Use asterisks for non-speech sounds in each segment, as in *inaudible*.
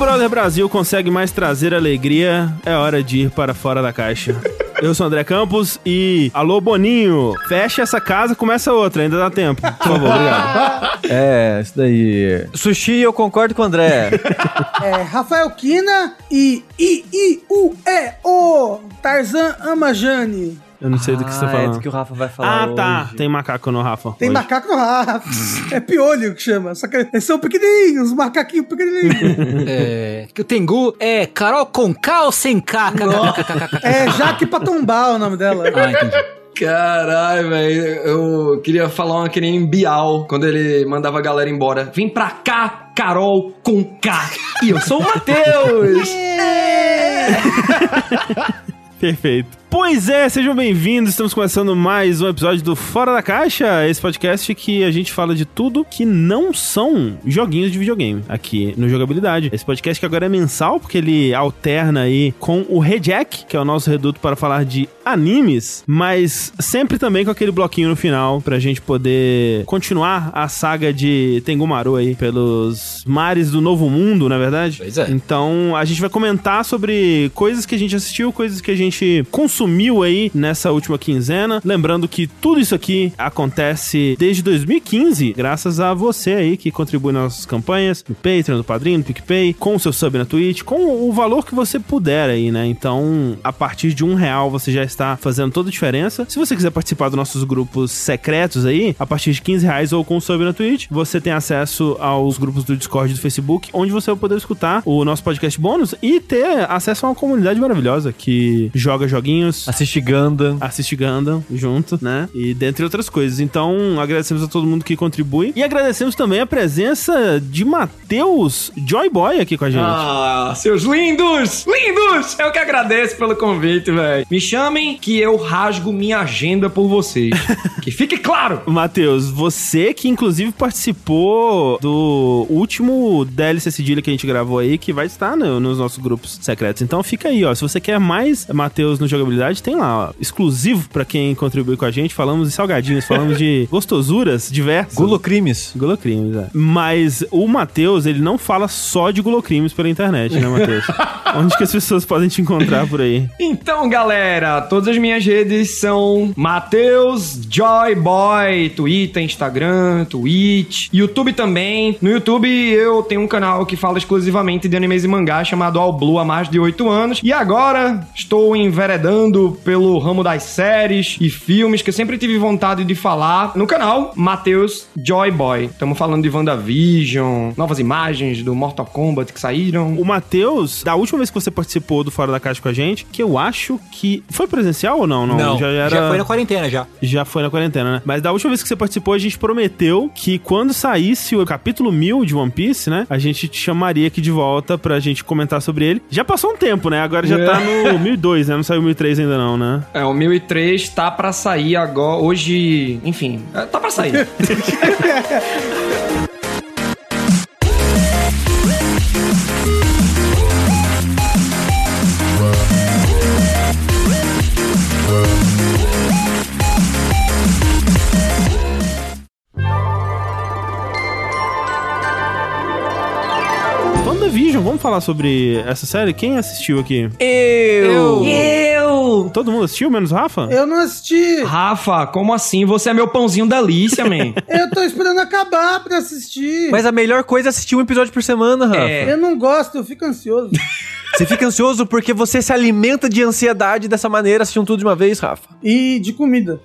Brother Brasil consegue mais trazer alegria, é hora de ir para fora da caixa. Eu sou o André Campos e. Alô, Boninho! Fecha essa casa, começa outra, ainda dá tempo. Por favor, obrigado. *laughs* É, isso daí. Sushi, eu concordo com o André. *laughs* É, Rafael Kina e I, I, U, E, O. Tarzan ama Jane. Eu não sei do que você tá Ah, É falando. do que o Rafa vai falar. Ah, tá. hoje. Tem macaco no Rafa. Tem hoje. macaco no Rafa. é piolho que chama. Só que eles são pequenininhos, macaquinhos pequenininhos. *laughs* É, que o Tengu é Carol com K ou sem K? É Jaque pra tombar o nome dela. Ah, entendi. Caralho, velho. Eu queria falar uma que nem Bial, quando ele mandava a galera embora. Vem pra cá, Carol com K. E eu sou o Matheus. *laughs* Perfeito. Pois é, sejam bem-vindos. Estamos começando mais um episódio do Fora da Caixa, esse podcast que a gente fala de tudo que não são joguinhos de videogame aqui no Jogabilidade. Esse podcast que agora é mensal, porque ele alterna aí com o Rejack, que é o nosso reduto para falar de animes, mas sempre também com aquele bloquinho no final pra gente poder continuar a saga de Tengumaru aí pelos mares do Novo Mundo, na verdade. Pois é. Então, a gente vai comentar sobre coisas que a gente assistiu, coisas que a gente consumiu aí nessa última quinzena. Lembrando que tudo isso aqui acontece desde 2015, graças a você aí que contribui nas nossas campanhas, no Patreon, no Padrinho, no PicPay, com o seu sub na Twitch, com o valor que você puder aí, né? Então, a partir de um real você já está fazendo toda a diferença. Se você quiser participar dos nossos grupos secretos aí, a partir de 15 reais ou com o sub na Twitch, você tem acesso aos grupos do Discord e do Facebook, onde você vai poder escutar o nosso podcast bônus e ter acesso a uma comunidade maravilhosa que joga joguinhos, Assiste Gundam. assiste Gundam junto, né? E dentre outras coisas. Então, agradecemos a todo mundo que contribui. E agradecemos também a presença de Matheus Joyboy aqui com a gente. Ah, seus lindos! Lindos! Eu que agradeço pelo convite, velho. Me chamem que eu rasgo minha agenda por vocês. *laughs* que fique claro! Matheus, você que inclusive participou do último DLC Cedilha que a gente gravou aí, que vai estar no- nos nossos grupos secretos. Então fica aí, ó. Se você quer mais Matheus no jogabilidade, tem lá, ó. Exclusivo pra quem contribui com a gente. Falamos de salgadinhos, falamos de *laughs* gostosuras diversas. Gulocrimes. Gulocrimes, é. Mas o Matheus, ele não fala só de gulocrimes pela internet, né, Matheus? *laughs* Onde que as pessoas podem te encontrar por aí? Então, galera, todas as minhas redes são Matheus Joyboy, Twitter, Instagram, Twitch, YouTube também. No YouTube eu tenho um canal que fala exclusivamente de animes e mangá chamado All Blue há mais de 8 anos. E agora estou enveredando pelo ramo das séries e filmes que eu sempre tive vontade de falar no canal Matheus Joyboy. Estamos falando de WandaVision, novas imagens do Mortal Kombat que saíram. O Matheus, da última vez que você participou do Fora da Caixa com a gente, que eu acho que. Foi presencial ou não? Não, já era. já foi na quarentena já. Já foi na quarentena, né? Mas da última vez que você participou, a gente prometeu que quando saísse o capítulo 1000 de One Piece, né? A gente te chamaria aqui de volta pra gente comentar sobre ele. Já passou um tempo, né? Agora já É. tá no 1002, né? Não saiu 1003 ainda não, né? É, o 1003 tá pra sair agora, hoje, enfim, é, tá pra sair. *laughs* vamos falar sobre essa série? Quem assistiu aqui? Eu! Eu! Todo mundo assistiu, menos o Rafa? Eu não assisti. Rafa, como assim? Você é meu pãozinho delícia, man. *laughs* Eu tô esperando acabar pra assistir. Mas a melhor coisa é assistir um episódio por semana, Rafa. É. Eu não gosto, eu fico ansioso. *laughs* Você fica ansioso porque você se alimenta de ansiedade dessa maneira, assistindo tudo de uma vez, Rafa. E de comida.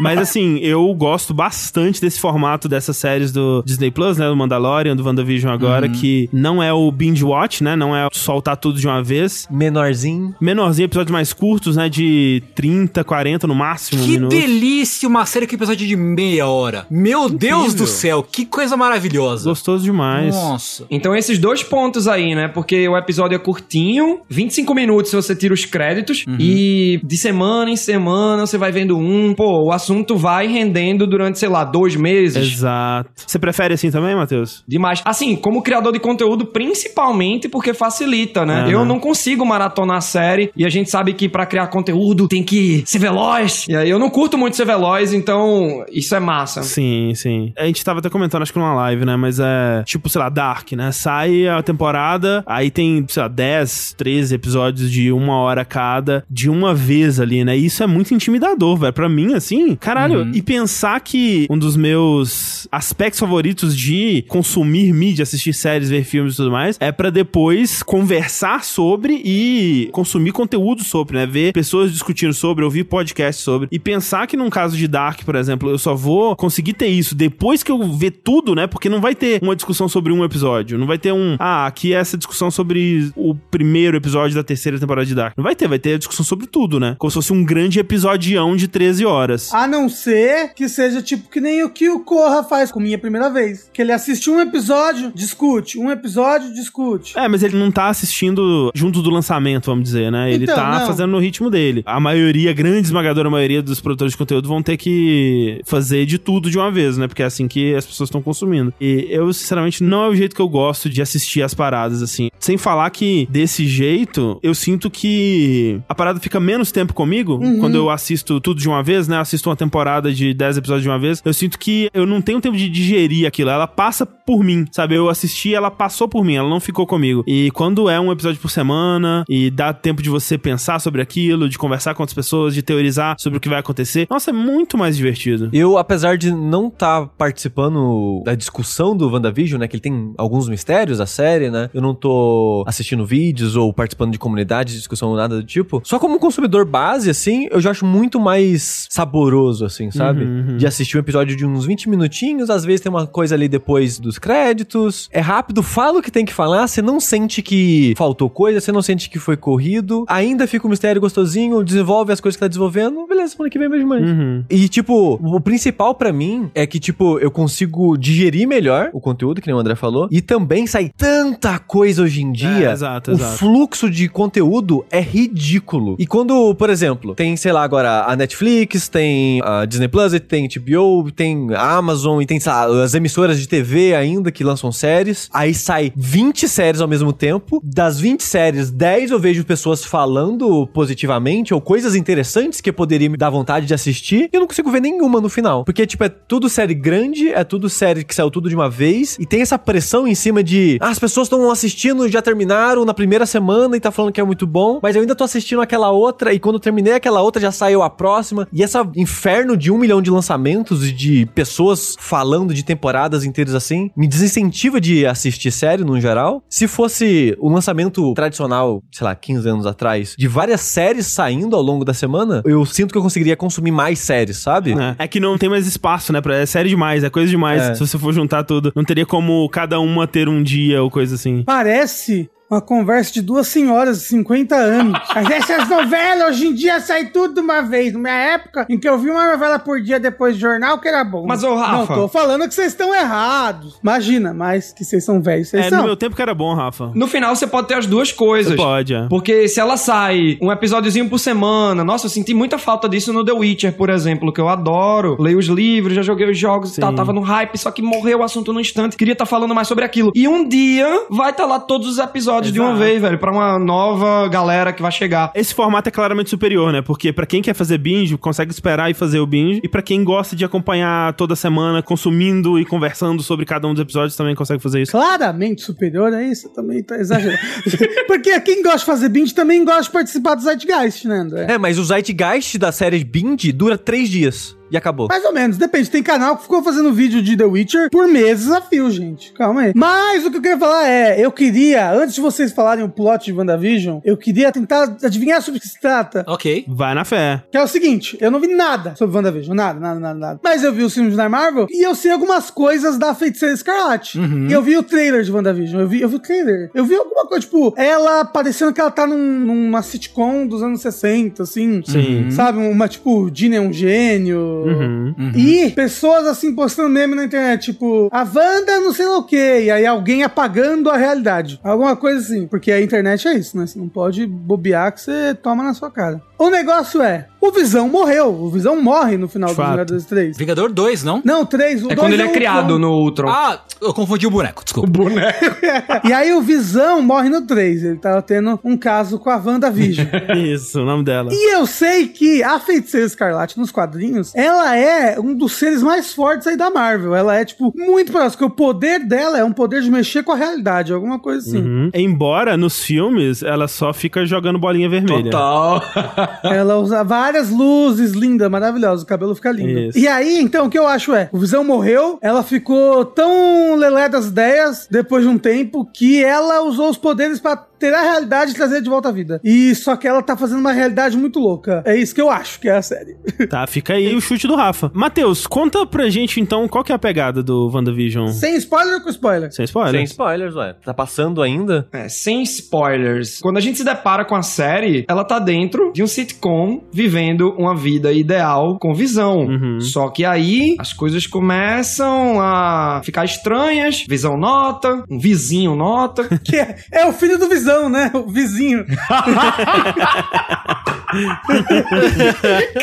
Mas assim, eu gosto bastante desse formato dessas séries do Disney Plus, né? Do Mandalorian, do WandaVision agora, que não é o binge watch, né? Não é soltar tudo de uma vez. Menorzinho. Menorzinho, episódios mais curtos, né? De 30, 40 no máximo Que minutos. delícia uma série com episódio de meia hora. Meu Deus do céu, que coisa maravilhosa. Gostoso demais. Nossa. Então esses dois pontos aí, né? Porque o episódio é curtinho, 25 minutos se você tira os créditos, e de semana em semana você vai vendo um, pô, o assunto vai rendendo durante, sei lá, dois meses. Exato. Você prefere assim também, Matheus? Demais. Assim, como criador de conteúdo, principalmente porque facilita, né? É, eu né? não consigo maratonar a série e a gente sabe que pra criar conteúdo tem que ser veloz. E aí eu não curto muito ser veloz, então isso é massa. Sim, sim. A gente tava até comentando, acho que numa live, né? Mas é tipo, sei lá, Dark, né? Sai a temporada, aí tem, sei lá, 10, 13 episódios de uma hora cada, de uma vez ali, né? E isso é muito intimidador, velho. Pra mim, assim, caralho. E pensar que um dos meus aspectos favoritos de consumir mídia, assistir séries, ver filmes e tudo mais, é pra depois conversar sobre e consumir conteúdo sobre, né? Ver pessoas discutindo sobre, ouvir podcasts sobre. E pensar que num caso de Dark, por exemplo, eu só vou conseguir ter isso depois que eu ver tudo, né? Porque não vai ter uma discussão sobre um episódio. Não vai ter um. Ah, aqui é essa discussão sobre o primeiro episódio da terceira temporada de Dark. Não vai ter, vai ter a discussão sobre tudo, né? Como se fosse um grande episodião de 13 horas. A não ser que seja tipo que nem o que o Corra faz com minha primeira vez. Que ele assiste um episódio, discute. Um episódio, discute. É, mas ele não tá assistindo junto do lançamento, vamos dizer, né? Ele Então, tá não. fazendo no ritmo dele. A maioria, a grande esmagadora maioria dos produtores de conteúdo vão ter que fazer de tudo de uma vez, né? Porque é assim que as pessoas estão consumindo. E eu, sinceramente, não é o jeito que eu gosto de assistir as paradas, assim. Sem falar que, desse jeito, eu sinto que a parada fica menos tempo comigo Uhum. quando eu assisto tudo de uma vez, né? Assisto uma temporada de 10 episódios de uma vez. Eu sinto que eu não tenho tempo de digerir aquilo. Ela passa por mim, sabe? Eu assisti, ela passou por mim, ela não ficou comigo. E quando é um episódio por semana e dá tempo de você pensar sobre aquilo, de conversar com outras pessoas, de teorizar sobre o que vai acontecer, nossa, é muito mais divertido. Eu, apesar de não estar participando da discussão do WandaVision, né? Que ele tem alguns mistérios, a série, né? Eu não tô assistindo vídeos ou participando de comunidades de discussão, nada do tipo. Só como consumidor base, assim, eu já acho muito mais saboroso, assim, sabe? Uhum, uhum. De assistir um episódio de uns 20 minutinhos, às vezes tem uma coisa ali depois dos créditos. É rápido, fala o que tem que falar, você não sente que faltou coisa, você não sente que foi corrido. Ainda fica um mistério gostosinho, desenvolve as coisas que tá desenvolvendo. Beleza, semana que vem mesmo mais. Uhum. E, tipo, o principal pra mim é que, tipo, eu consigo digerir melhor o conteúdo, que nem o André falou, e também sai tanta coisa hoje em dia. É, exato, o exato. fluxo de conteúdo é ridículo. E quando, por exemplo, tem, sei lá, agora a Netflix, tem a Disney Plus, tem HBO, tem a Amazon e tem, lá, as emissoras de TV ainda que lançam séries. Aí sai 20 séries ao mesmo tempo. Das 20 séries, 10 eu vejo pessoas falando positivamente ou coisas interessantes que poderia me dar vontade de assistir. E eu não consigo ver nenhuma no final. Porque, tipo, é tudo série grande, é tudo série que saiu tudo de uma vez. E tem essa pressão em cima de. Ah, as pessoas estão assistindo, já terminaram na primeira semana e tá falando que é muito bom. Mas eu ainda tô assistindo aquela outra. E quando terminei aquela outra, já saiu a próxima. E essa inferno de um milhão de lançamentos e de pessoas falando de temporadas inteiras assim, me desincentiva de assistir série no geral. Se fosse o lançamento tradicional, sei lá, 15 anos atrás, de várias séries saindo ao longo da semana, eu sinto que eu conseguiria consumir mais séries, sabe? É. É que não tem mais espaço, né? pra- É série demais, é coisa demais. É. Se você for juntar tudo, não teria como cada uma ter um dia ou coisa assim. Parece uma conversa de duas senhoras de 50 anos. *laughs* Mas essas novelas hoje em dia saem tudo de uma vez. Na minha época, em que eu vi uma novela por dia depois do jornal, que era bom. Mas, ô, Rafa- Não, tô falando que vocês estão errados. Imagina, mas que vocês são velhos. Vocês É, são. no meu tempo que era bom, Rafa. No final você pode ter as duas coisas. Pode, é. Porque se ela sai um episódiozinho por semana, nossa, eu senti muita falta disso no The Witcher, por exemplo, que eu adoro. Leio os livros, já joguei os jogos e Sim. tal, tava no hype, só que morreu o assunto no instante. Queria estar falando mais sobre aquilo. E um dia vai estar lá todos os episódios de uma Exato. vez, velho, pra uma nova galera que vai chegar. Esse formato é claramente superior, né? Porque pra quem quer fazer binge, consegue esperar e fazer o binge. E pra quem gosta de acompanhar toda semana, consumindo e conversando sobre cada um dos episódios, também consegue fazer isso. Claramente superior a isso, também tá exagerando. *laughs* Porque quem gosta de fazer binge também gosta de participar do Zeitgeist, né, André? É, mas o Zeitgeist da série Bind dura três dias e acabou. Mais ou menos, depende. Tem canal que ficou fazendo vídeo de The Witcher por meses a fio, gente. Calma aí. Mas o que eu queria falar é, eu queria, antes de vocês falarem o plot de WandaVision, eu queria tentar adivinhar sobre o que se trata. Ok. Vai na fé. Que é o seguinte, eu não vi nada sobre WandaVision, nada, nada, nada, nada. Mas eu vi os filmes da Marvel e eu sei algumas coisas da Feiticeira Escarlate. E eu vi o trailer de WandaVision, eu vi, eu vi o trailer. Eu vi alguma coisa, tipo, ela parecendo que ela tá num- numa sitcom dos anos 60, assim. Sim. Sabe, uma tipo, Dina é um gênio. Uhum. E pessoas assim postando meme na internet, tipo, a Wanda não sei lá o que, e aí alguém apagando a realidade. Alguma coisa assim. Porque a internet é isso, né? Você não pode bobear que você toma na sua cara. O negócio é, O Visão morreu. O Visão morre no final do fato. Vingadores 3. Vingador 2, não? Não, 3. O É quando ele é o criado Ultron. no Ultron. Ah, eu confundi o boneco, desculpa. *laughs* E aí o Visão morre no 3. Ele tava tendo um caso com a WandaVision. *laughs* Isso, o nome dela. E eu sei que a Feiticeira Escarlate nos quadrinhos, ela é um dos seres mais fortes aí da Marvel. Ela é, tipo, muito próxima, porque o poder dela é um poder de mexer com a realidade, alguma coisa assim. Uhum. Embora nos filmes ela só fica jogando bolinha vermelha. Total. *laughs* Ela usa várias luzes, linda, maravilhosa, o cabelo fica lindo. Isso. E aí, então, o que eu acho é, o Visão morreu, ela ficou tão lelé das ideias, depois de um tempo, que ela usou os poderes pra ter a realidade e trazer de volta à vida. E só que ela tá fazendo uma realidade muito louca. É isso que eu acho que é a série. *laughs* Tá, fica aí o chute do Rafa. Matheus, conta pra gente então qual que é a pegada do WandaVision. Sem spoiler ou com spoiler? Sem spoiler? Sem spoilers, ué. Tá passando ainda? É, sem spoilers. Quando a gente se depara com a série, ela tá dentro de um sitcom vivendo uma vida ideal com visão. Uhum. Só que aí as coisas começam a ficar estranhas. Visão nota, um vizinho nota. *laughs* Que é, é o filho do Visão, né? O vizinho. *laughs*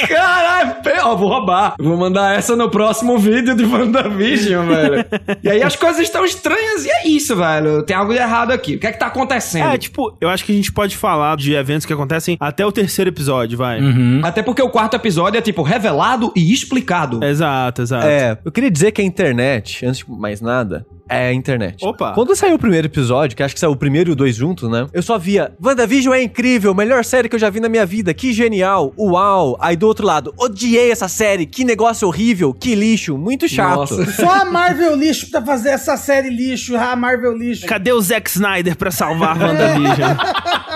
Caralho, ó, vou roubar. Vou mandar essa no próximo vídeo de WandaVision, velho. E aí as coisas estão estranhas e é isso, velho. Tem algo de errado aqui. O que é que tá acontecendo? É, tipo, eu acho que a gente pode falar de eventos que acontecem até o terceiro episódio, vai. Até porque o quarto episódio é, tipo, revelado e explicado. Exato, exato. É, eu queria dizer que a internet, antes de mais nada, é a internet. Opa. Quando saiu o primeiro episódio, que acho que saiu o primeiro e o dois juntos, né? Eu só via, WandaVision é incrível, melhor série que eu já vi na minha vida, que genial, uau. Aí do outro lado, odiei essa série, que negócio horrível, que lixo, muito chato. Nossa. Só a Marvel lixo pra fazer essa série lixo. Ah, Marvel lixo. Cadê o Zack Snyder pra salvar *laughs* WandaVision?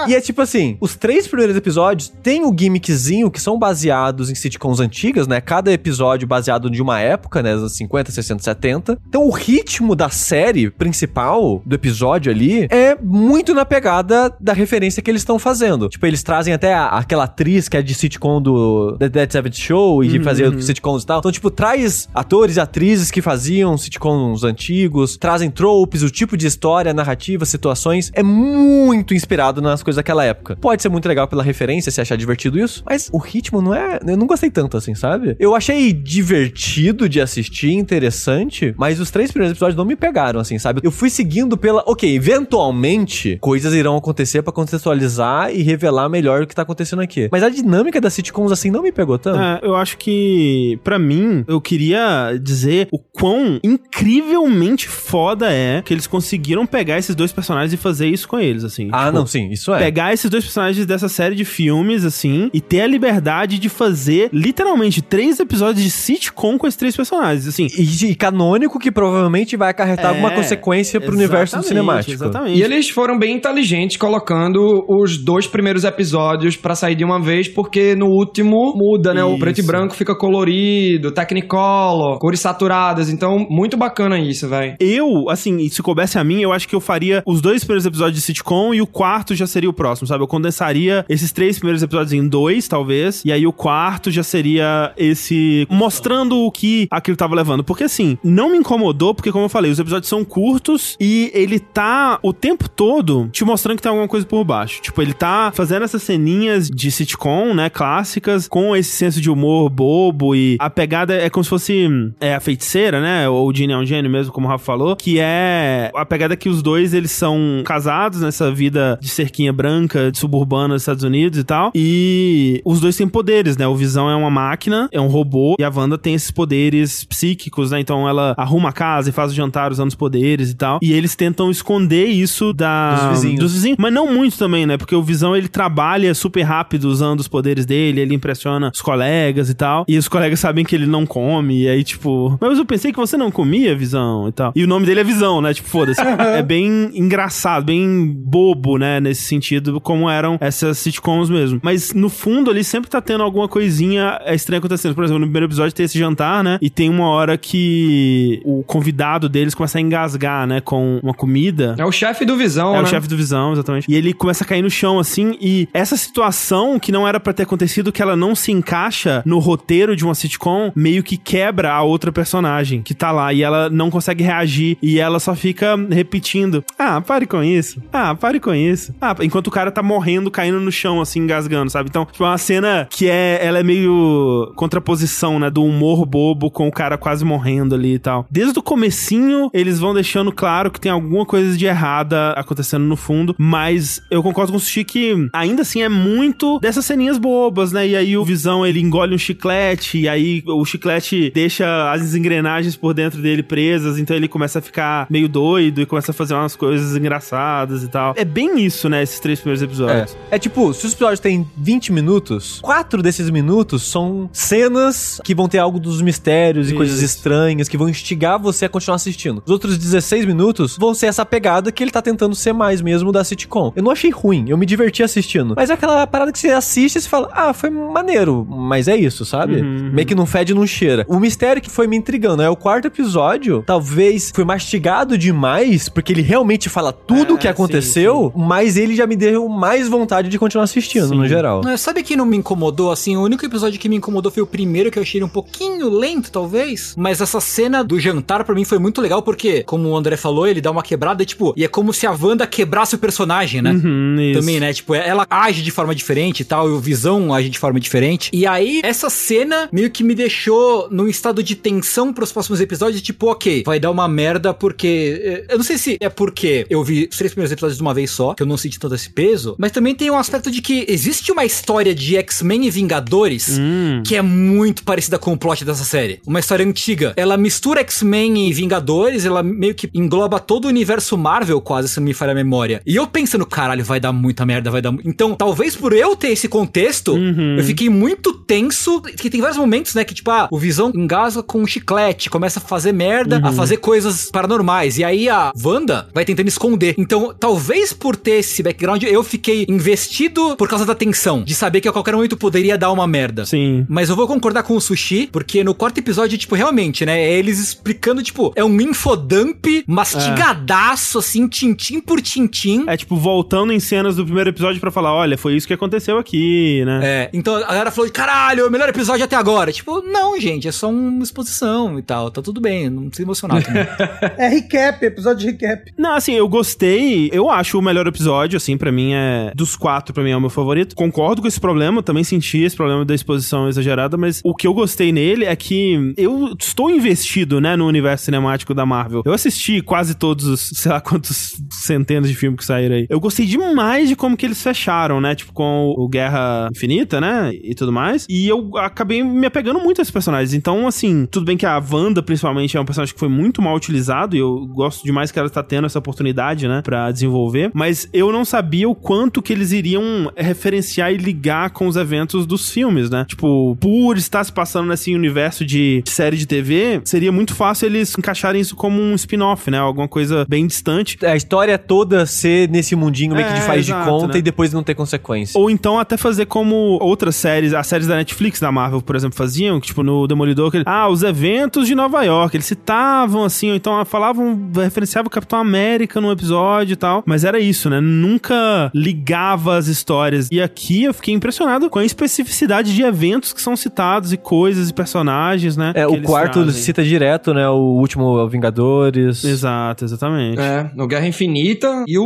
E é tipo assim, os três primeiros episódios tem o gimmickzinho que são baseados em sitcoms antigas, né? Cada episódio baseado de uma época, né? Anos 50, 60, 70. Então o ritmo da série principal, do episódio ali, é muito na pegada da referência que eles estão fazendo. Tipo, eles trazem até a- aquela atriz que é de sitcom do The Dead Seventh Show e de fazer sitcoms e tal. Então, tipo, traz atores e atrizes que faziam sitcoms antigos, trazem tropes, o tipo de história, narrativa, situações. É muito inspirado nas coisas daquela época. Pode ser muito legal pela referência, se achar divertido isso, mas o ritmo não é. Eu não gostei tanto assim, sabe? Eu achei divertido de assistir, interessante, mas os três primeiros episódios não me pegaram, assim, sabe? Eu fui seguindo pela. Ok, eventualmente coisas irão acontecer pra contextualizar e revelar melhor o que tá acontecendo aqui. Mas a dinâmica das sitcoms, assim, não me pegou tanto. É, eu acho que, pra mim, eu queria dizer o quão incrivelmente foda é que eles conseguiram pegar esses dois personagens e fazer isso com eles, assim. Ah, Tipo, não, sim, isso é. Pegar esses dois personagens dessa série de filmes, assim, e ter a liberdade de fazer literalmente três episódios de sitcom com esses três personagens, assim. E, e canônico que provavelmente vai acarretar É, alguma consequência pro universo cinemático. Exatamente. E eles foram bem inteligentes colocando os dois primeiros episódios pra sair de uma vez, porque no último muda, né? O preto e Isso. branco fica colorido, Technicolor, cores saturadas. Então, muito bacana isso, velho. Eu, assim, se coubesse a mim, eu acho que eu faria os dois primeiros episódios de sitcom e o quarto já seria o próximo, sabe? Eu condensaria esses três primeiros episódios em dois, talvez, e aí o quarto já seria esse. mostrando o que aquilo tava levando. Porque, assim, não me incomodou, porque, como eu falei, os episódios são curtos e ele tá o tempo todo te mostrando que tem alguma coisa por baixo. Tipo, ele tá fazendo essas ceninhas de sitcom, né, clássicas, com esse senso de humor bobo e a pegada é como se fosse é, a feiticeira, né, ou o Gene é um gênio mesmo, como o Rafa falou, que é a pegada que os dois, eles são casados nessa vida de cerquinha branca, de suburbana dos Estados Unidos e tal, e os dois têm poderes, né, o Visão é uma máquina, é um robô, e a Wanda tem esses poderes psíquicos, né, então ela arruma a casa e faz o jantar usando os poderes e tal, e eles tentam esconder isso da... Dos vizinhos. dos vizinhos, mas não muito também, né, porque o Visão, ele trabalha super rápido usando os poderes dele, ele impressiona os colegas e tal, e os colegas sabem que ele não come, e aí, tipo, mas eu pensei que você não comia, Visão, e tal. E o nome dele é Visão, né, tipo, foda-se. *laughs* é bem engraçado, bem bobo, né, nesse sentido, como eram essas sitcoms mesmo. Mas, no fundo, ali sempre tá tendo alguma coisinha estranha acontecendo. Por exemplo, no primeiro episódio tem esse jantar, né, e tem uma hora que o convidado deles começa começa a engasgar, né, com uma comida. É o chefe do Visão, É né? o chefe do Visão, exatamente. E ele começa a cair no chão, assim, e essa situação que não era pra ter acontecido, que ela não se encaixa no roteiro de uma sitcom, meio que quebra a outra personagem que tá lá, e ela não consegue reagir, e ela só fica repetindo, ah, pare com isso, ah, pare com isso. Ah, enquanto o cara tá morrendo, caindo no chão, assim, engasgando, sabe? Então, tipo, é uma cena que é, ela é meio contraposição, né, do humor bobo com o cara quase morrendo ali e tal. Desde o comecinho, eles vão deixando claro que tem alguma coisa de errada acontecendo no fundo, mas eu concordo com o Sushi que ainda assim é muito dessas ceninhas bobas, né? E aí o Visão, ele engole um chiclete, e aí o chiclete deixa as engrenagens por dentro dele presas, então ele começa a ficar meio doido e começa a fazer umas coisas engraçadas e tal. É bem isso, né, esses três primeiros É. episódios. é tipo, se os episódios têm 20 minutos, quatro desses minutos são cenas que vão ter algo dos mistérios e Isso. coisas estranhas que vão instigar você a continuar assistindo. Os outros 16 minutos vão ser essa pegada que ele tá tentando ser mais mesmo da sitcom. Eu não achei ruim, eu me diverti assistindo. Mas é aquela parada que você assiste e você fala, ah, foi maneiro, mas é isso, sabe? Uhum. Meio que não fede, não cheira. O mistério que foi me intrigando é o quarto episódio, talvez foi mastigado demais, porque ele realmente fala tudo o É, que aconteceu, mas ele já me deu mais vontade de continuar assistindo, Sim. no geral. Não, sabe que não me incomodou, assim? O único episódio que me incomodou foi o primeiro, que eu achei um pouquinho lento, talvez. Mas essa cena do jantar, pra mim, foi muito legal, porque, como o André falou, ele dá uma quebrada, e, tipo, e é como se a Wanda quebrasse o personagem, né? Uhum, isso. Também, né? Tipo, ela age de forma diferente e tal, e o Visão age de forma diferente. E aí, essa cena meio que me deixou num estado de tensão pros próximos episódios, tipo, ok, vai dar uma merda porque... eh, Eu não sei se é porque eu vi os três primeiros episódios de uma vez só, que eu não senti todo esse peso, mas também tem um aspecto de que existe uma história de X-Men e Vingadores Hum. que é muito parecida com o plot dessa série. Uma história antiga. Ela mistura X-Men e Vingadores, ela meio que engloba todo o universo Marvel, quase, se não me falha a memória. E eu pensando, caralho, vai dar muita merda, vai dar. Então, talvez por eu ter esse contexto, Uhum. eu fiquei muito tenso. Que tem vários momentos, né, que tipo, ah, o Visão engasga com um chiclete, começa a fazer merda, Uhum. a fazer coisas paranormais. E aí a Wanda vai tentando esconder. Então, talvez por ter esse background, eu fiquei investido por causa da tensão, de saber que a qualquer momento poderia dar uma merda. Sim. Mas eu vou concordar com o Sushi, porque no quarto episódio, tipo, realmente, né? É eles explicando, tipo, é um infodump mastigadaço, assim, tintim por tintim. É tipo, voltando em cenas do primeiro episódio pra falar, olha, foi isso que aconteceu aqui, né? É, então a galera falou, caralho, é o melhor episódio até agora. Tipo, não, gente, é só uma exposição e tal, tá tudo bem, não precisa emocionar também. *laughs* É recap, episódio de recap. Não, assim, eu gostei. Eu acho o melhor episódio, assim, pra mim é. Dos quatro, pra mim é o meu favorito. Concordo com esse problema, também senti esse problema da exposição exagerada, mas o que eu gostei nele é que eu estou investido, né, no universo cinemático da Marvel. Eu assisti quase todos os, *laughs* sei lá quantos centenas de filmes que saíram aí. Eu gostei demais de como que eles fecharam, né, tipo, com o Guerra Infinita, né, e tudo mais. E eu acabei me apegando muito a esses personagens. Então, assim, tudo bem que a Wanda, principalmente, é um personagem que foi muito mal utilizado e eu gosto demais que ela tá tendo essa oportunidade, né, pra desenvolver. Mas eu não sabia o quanto que eles iriam referenciar e ligar com os eventos dos filmes, né? Tipo, por estar se passando nesse universo de série de TV, seria muito fácil eles encaixarem isso como um spin-off, né? Alguma coisa bem distante. A história toda ser nesse mundinho meio que de É, faz exato, de conta né? e depois não ter consequência. Ou então até fazer como outras séries, as séries da Netflix, da Marvel, por exemplo, faziam, que, tipo no Demolidor, que, ah, os eventos de Nova York, eles citavam assim, ou então falavam, referenciavam o Capitão América num episódio e tal, mas era isso, né? Nunca ligava as histórias. E aqui eu fiquei impressionado com a especificidade de eventos que são citados e coisas e personagens, né? É, o quarto trazem. cita direto, né? O último é o Vingadores. Exato, exatamente. É, no Guerra Infinita e o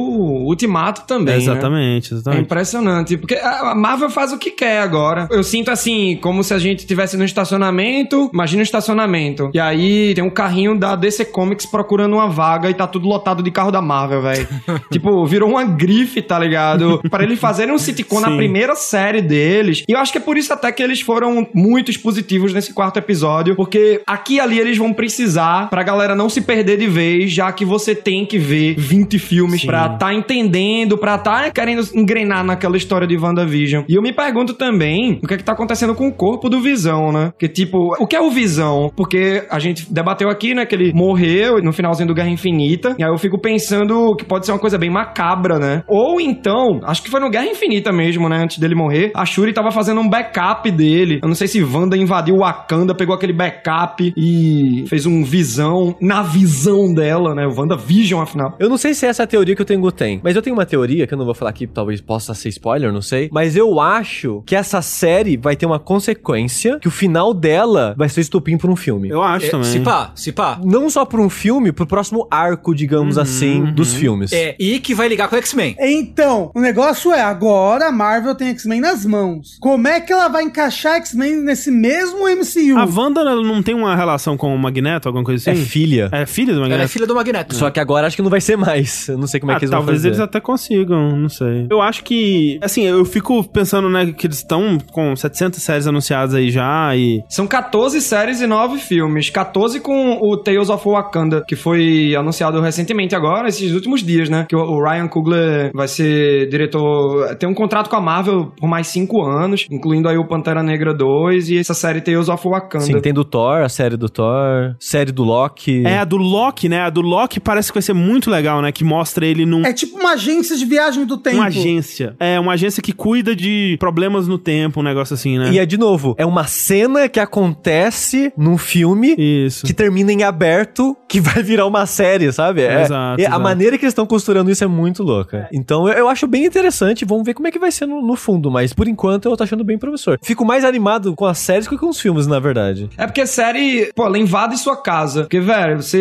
Ultimato também. né? exatamente, É exatamente. impressionante, porque a Marvel faz o que quer agora. Eu sinto assim, como se a gente tivesse no estacionamento, imagina um estacionamento, e aí tem um carrinho da DC Comics procurando uma vaga e tá tudo lotado de carro da Marvel, velho. *laughs* tipo, virou uma grife, tá ligado? Pra eles fazerem um sitcom na primeira série deles. E eu acho que é por isso até que eles foram muito expositivos nesse quarto episódio, porque aqui e ali eles vão precisar pra galera não se perder de vez, já que você tem que ver 20 filmes Sim. pra tá entendendo, pra tá querendo engrenar naquela história de WandaVision. E eu me pergunto também o que é que tá acontecendo com o corpo do Visão, né? Que tipo, o que é o Visão? Porque a gente debateu aqui, né, que ele morreu no finalzinho do Guerra Infinita, e aí eu fico pensando que pode ser uma coisa bem macabra, né? Ou então, acho que foi no Guerra Infinita mesmo, né, antes dele morrer, a Shuri tava fazendo um backup dele. Eu não sei se Wanda invadiu o Wakanda, pegou aquele backup e fez um Visão na visão dela, né? O WandaVision, afinal. Eu não sei se essa é a teoria que o Tengu tem, mas eu tenho uma teoria que eu não vou falar aqui, talvez possa ser spoiler, não sei. Mas eu acho que essa série vai ter uma consequência, que o final dela vai ser estupim pra um filme. Eu acho É, também. se pá, se pá. Não só pra um filme, pro próximo arco, digamos assim, dos filmes. É, e que vai ligar com o X-Men. Então, o negócio é, agora a Marvel tem X-Men nas mãos. Como é que ela vai encaixar X-Men nesse mesmo MCU? A Wanda ela não tem uma relação com o Magneto, alguma coisa É assim? filha. É filha do Ela é Magneto? filha do Magneto. Só que agora acho que não vai ser mais. Eu não sei como é Ah, que eles vão talvez fazer. eles até consigam, não sei. Eu acho que, assim, eu fico pensando, né, que eles estão com 700 séries anunciadas aí já e... São 14 séries e 9 filmes. 14 com o Tales of Wakanda, que foi anunciado recentemente agora, esses últimos dias, né? Que o- o Ryan Coogler vai ser diretor... Tem um contrato com a Marvel por mais 5 anos, incluindo aí o Pantera Negra 2 e essa série Tales of Wakanda. Sim, tem do Thor, a série do Thor, série do Loki. É, a do Loki, né? A do Loki parece que vai ser muito legal, né? Que mostra ele num... É tipo uma agência de viagem do tempo. Uma agência. É, uma agência que cuida de problemas no tempo, um negócio assim, né? E é de novo, é uma cena que acontece num filme Isso. que termina em aberto, que *laughs* vai virar uma série, sabe? É, Exato, é- a exato. maneira que eles estão costurando isso é muito louca. Então eu, eu acho bem interessante. Vamos ver como é que vai ser no, no fundo, mas por enquanto eu tô achando bem promissor. Fico mais animado com as séries que com os filmes, na verdade. É porque série, pô, ela invade sua casa. Porque, velho, você.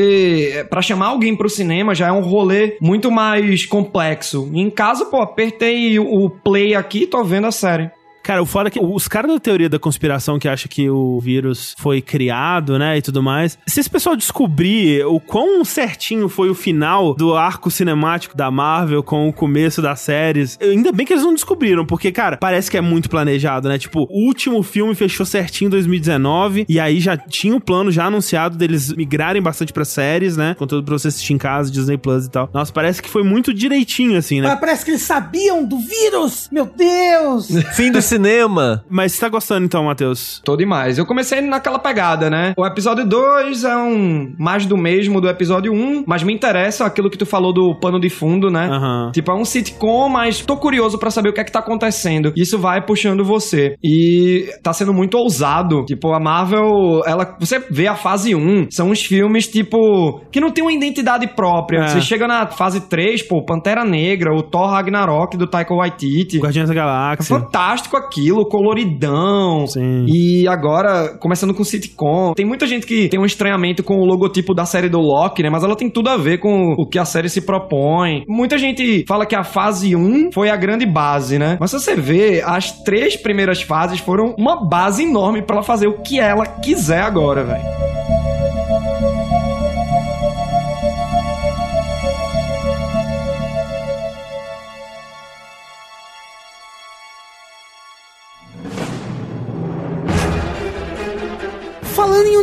Pra chamar alguém pro cinema já é um rolê muito mais complexo. Em casa, pô, apertei o play aqui e tô vendo a série. Cara, o foda é que os caras da teoria da conspiração que acham que o vírus foi criado, né, e tudo mais, se esse pessoal descobrir o quão certinho foi o final do arco cinemático da Marvel com o começo das séries, ainda bem que eles não descobriram, porque, cara, parece que é muito planejado, né? Tipo, o último filme fechou certinho em 2019, e aí já tinha o plano já anunciado deles migrarem bastante pra séries, né? Conteúdo pra você assistir em casa, Disney Plus e tal. Nossa, parece que foi muito direitinho, assim, né? Mas parece que eles sabiam do vírus! Meu Deus! Fim do cinema. Mas você tá gostando então, Matheus? Tô demais. Eu comecei naquela pegada, né? O episódio 2 é um mais do mesmo do episódio 1, um, mas me interessa aquilo que tu falou do pano de fundo, né? Aham. Tipo, é um sitcom, mas tô curioso pra saber o que é que tá acontecendo. Isso vai puxando você. E tá sendo muito ousado. Tipo, a Marvel, ela. Você vê a fase 1, são uns filmes, tipo, que não tem uma identidade própria. É. Você chega na fase 3, pô, Pantera Negra, o Thor Ragnarok do Taika Waititi. Guardiões da Galáxia. Fantástico aquilo, coloridão. Sim. E agora, começando com sitcom. Tem muita gente que tem um estranhamento com o logotipo da série do Loki, né? Mas ela tem tudo a ver com o que a série se propõe. Muita gente fala que a fase 1 foi a grande base, né? Mas se você vê, as três primeiras fases foram uma base enorme pra ela fazer o que ela quiser agora, velho.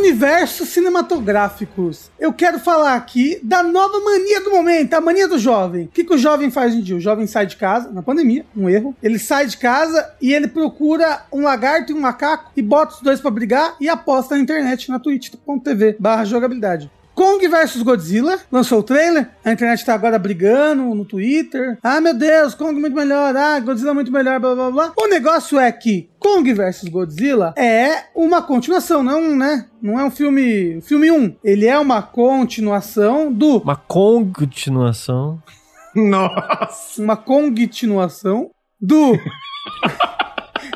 Universos cinematográficos, eu quero falar aqui da nova mania do momento, a mania do jovem. O que, que o jovem faz hoje em dia? O jovem sai de casa, na pandemia, um erro. Ele sai de casa e ele procura um lagarto e um macaco e bota os dois pra brigar e aposta na internet, na twitch.tv barra jogabilidade. Kong vs Godzilla, lançou o trailer, a internet tá agora brigando no Twitter. Ah, meu Deus, Kong muito melhor, ah, Godzilla muito melhor, blá blá blá. O negócio é que Kong vs Godzilla é uma continuação, não, né? Não é um filme, filme 1. Ele é uma continuação do Uma continuação. *laughs* Nossa. uma continuação do *laughs*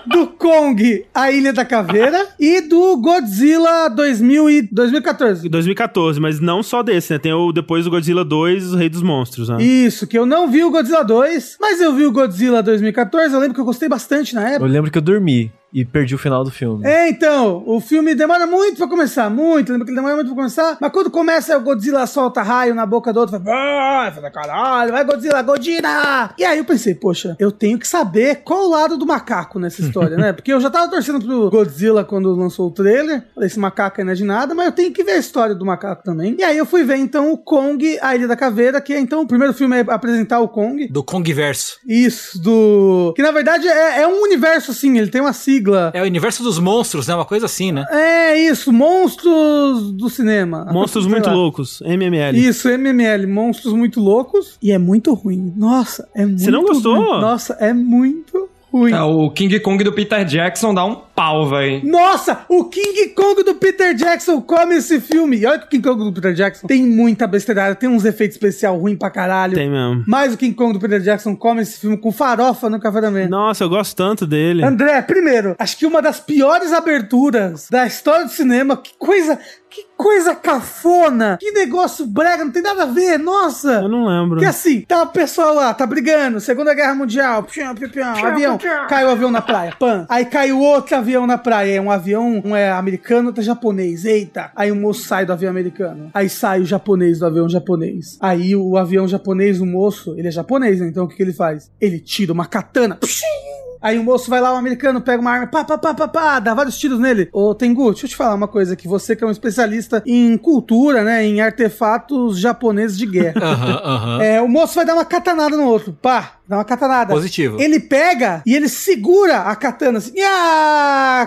do Kong, a Ilha da Caveira e do Godzilla 2000 e 2014. 2014, mas não só desse, né? Tem o depois do Godzilla 2, o Rei dos Monstros, né? Isso, que eu não vi o Godzilla 2, mas eu vi o Godzilla 2014, eu lembro que eu gostei bastante na Eu época. lembro que eu dormi e perdi o final do filme. É, então, o filme demora muito pra começar, muito, lembra que ele demora muito pra começar, mas quando começa o Godzilla solta raio na boca do outro, fala, ah, fala, caralho, vai Godzilla, Godina! E aí eu pensei, poxa, eu tenho que saber qual o lado do macaco nessa história, né? *laughs* Porque eu já tava torcendo pro Godzilla quando lançou o trailer, falei, esse macaco aí não é de nada, mas eu tenho que ver a história do macaco também. E aí eu fui ver, então, o Kong, a Ilha da Caveira, que é, então, o primeiro filme é apresentar o Kong, Do Kong Verso. isso, do... Que na verdade é, é um universo, assim, ele tem uma sigla. É o universo dos monstros, né? Uma coisa assim, né? É isso, monstros do cinema. Monstros muito lá. loucos, MML. Isso, MML, monstros muito loucos. E é muito ruim. Nossa, é muito Você não gostou? ruim. Nossa, é muito ruim. É, o King Kong do Peter Jackson dá um pau, velho. Nossa, o King Kong do Peter Jackson come esse filme. E olha que o King Kong do Peter Jackson tem muita besteirada, tem uns efeitos especial ruim pra caralho. Tem mesmo. Mas o King Kong do Peter Jackson come esse filme com farofa no café da manhã. Nossa, eu gosto tanto dele. André, primeiro, acho que uma das piores aberturas da história do cinema. Que coisa, que coisa cafona. Que negócio brega, não tem nada a ver, nossa. Eu não lembro. Que assim, tá o pessoal lá, tá brigando, Segunda Guerra Mundial, pião, pião, pião, avião, cai o avião na praia, pan. Aí cai o outro avião na praia, é um avião, um é americano, outro é japonês, eita. Aí o moço sai do avião americano, aí sai o japonês do avião japonês. Aí o avião japonês, o moço, ele é japonês, né? Então o que, que ele faz? Ele tira uma katana, pshim, Aí o moço vai lá, o americano, pega uma arma, pá, pá, pá, pá, pá, dá vários tiros nele. Ô, Tengu, deixa eu te falar uma coisa, que você que é um especialista em cultura, né, em artefatos japoneses de guerra. *laughs* Aham, aham. É, o moço vai dar uma katanada no outro, pá, dá uma katanada. Positivo. Ele pega e ele segura a katana assim,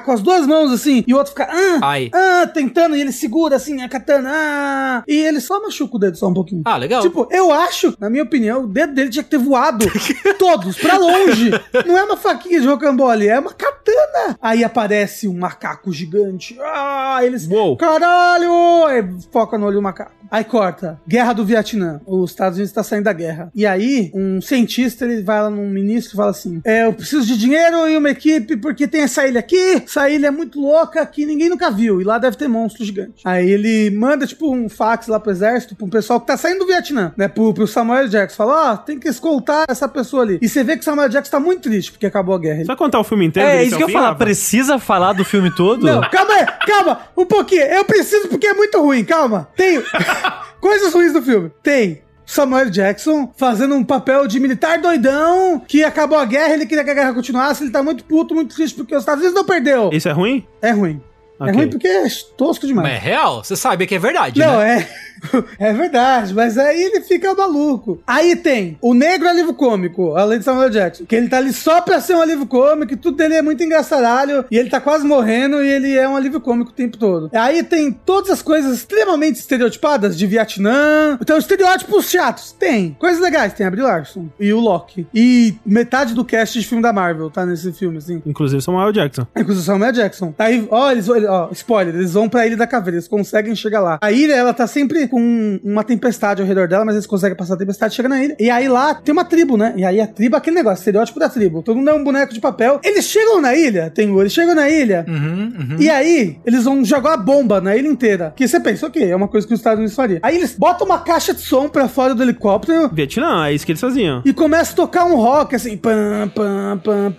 com as duas mãos assim, e o outro fica, ah, Ai. ah, tentando, e ele segura assim a katana, ah, e ele só machuca o dedo só um pouquinho. Ah, legal. Tipo, eu acho, na minha opinião, o dedo dele tinha que ter voado *laughs* todos pra longe. Não é uma faquinha de rocambole, é uma katana. Aí aparece um macaco gigante. Ah, eles. Uou. Caralho! Aí foca no olho do macaco. Aí corta. Guerra do Vietnã. Os Estados Unidos estão saindo da guerra. E aí, um cientista, ele vai lá num ministro e fala assim: É, eu preciso de dinheiro e uma equipe, porque tem essa ilha aqui. Essa ilha é muito louca que ninguém nunca viu. E lá deve ter monstros gigantes. Aí ele manda, tipo, um fax lá pro exército, pro pessoal que tá saindo do Vietnã, né? Pro, pro Samuel Jackson. Fala: Ó, tem que escoltar essa pessoa ali. E você vê que o Samuel Jackson tá muito triste porque acabou a guerra. Você vai contar o filme inteiro? É, isso que eu falar. Precisa falar do filme todo? Não, calma aí, calma, um pouquinho. Eu preciso porque é muito ruim, calma. Tem *laughs* coisas ruins do filme. Tem Samuel Jackson fazendo um papel de militar doidão que acabou a guerra, ele queria que a guerra continuasse, ele tá muito puto, muito triste porque os Estados Unidos não perdeu. Isso é ruim? É ruim. É Ok. ruim porque é tosco demais. Mas é real? Você sabe que é verdade, Não, né? é. É verdade, mas aí ele fica maluco. Aí tem o negro alívio cômico, além de Samuel Jackson, que ele tá ali só pra ser um alívio cômico, e tudo dele é muito engraçaralho, e ele tá quase morrendo, e ele é um alívio cômico o tempo todo. Aí tem todas as coisas extremamente estereotipadas de Vietnã. Então, estereótipos chatos. Tem. Coisas legais. Tem a Brie Larson e o Loki. E metade do cast de filme da Marvel tá nesse filme, assim. Inclusive Samuel Jackson. Inclusive Samuel Jackson. Aí, ó, eles, ó, spoiler, eles vão pra Ilha da Caveira, eles conseguem chegar lá. A ilha, ela tá sempre com uma tempestade ao redor dela, mas eles conseguem passar a tempestade chega na ilha. E aí lá tem uma tribo, né? E aí a tribo é aquele negócio, estereótipo da tribo. Todo mundo é um boneco de papel. Eles chegam na ilha, tem o, eles chegam na ilha. Uhum, uhum. E aí, eles vão jogar a bomba na ilha inteira. Que você pensa, ok, é uma coisa que os Estados Unidos faria. Aí eles botam uma caixa de som pra fora do helicóptero Vietnã, é isso que eles faziam. e começa a tocar um rock assim. Pam, pam, pam,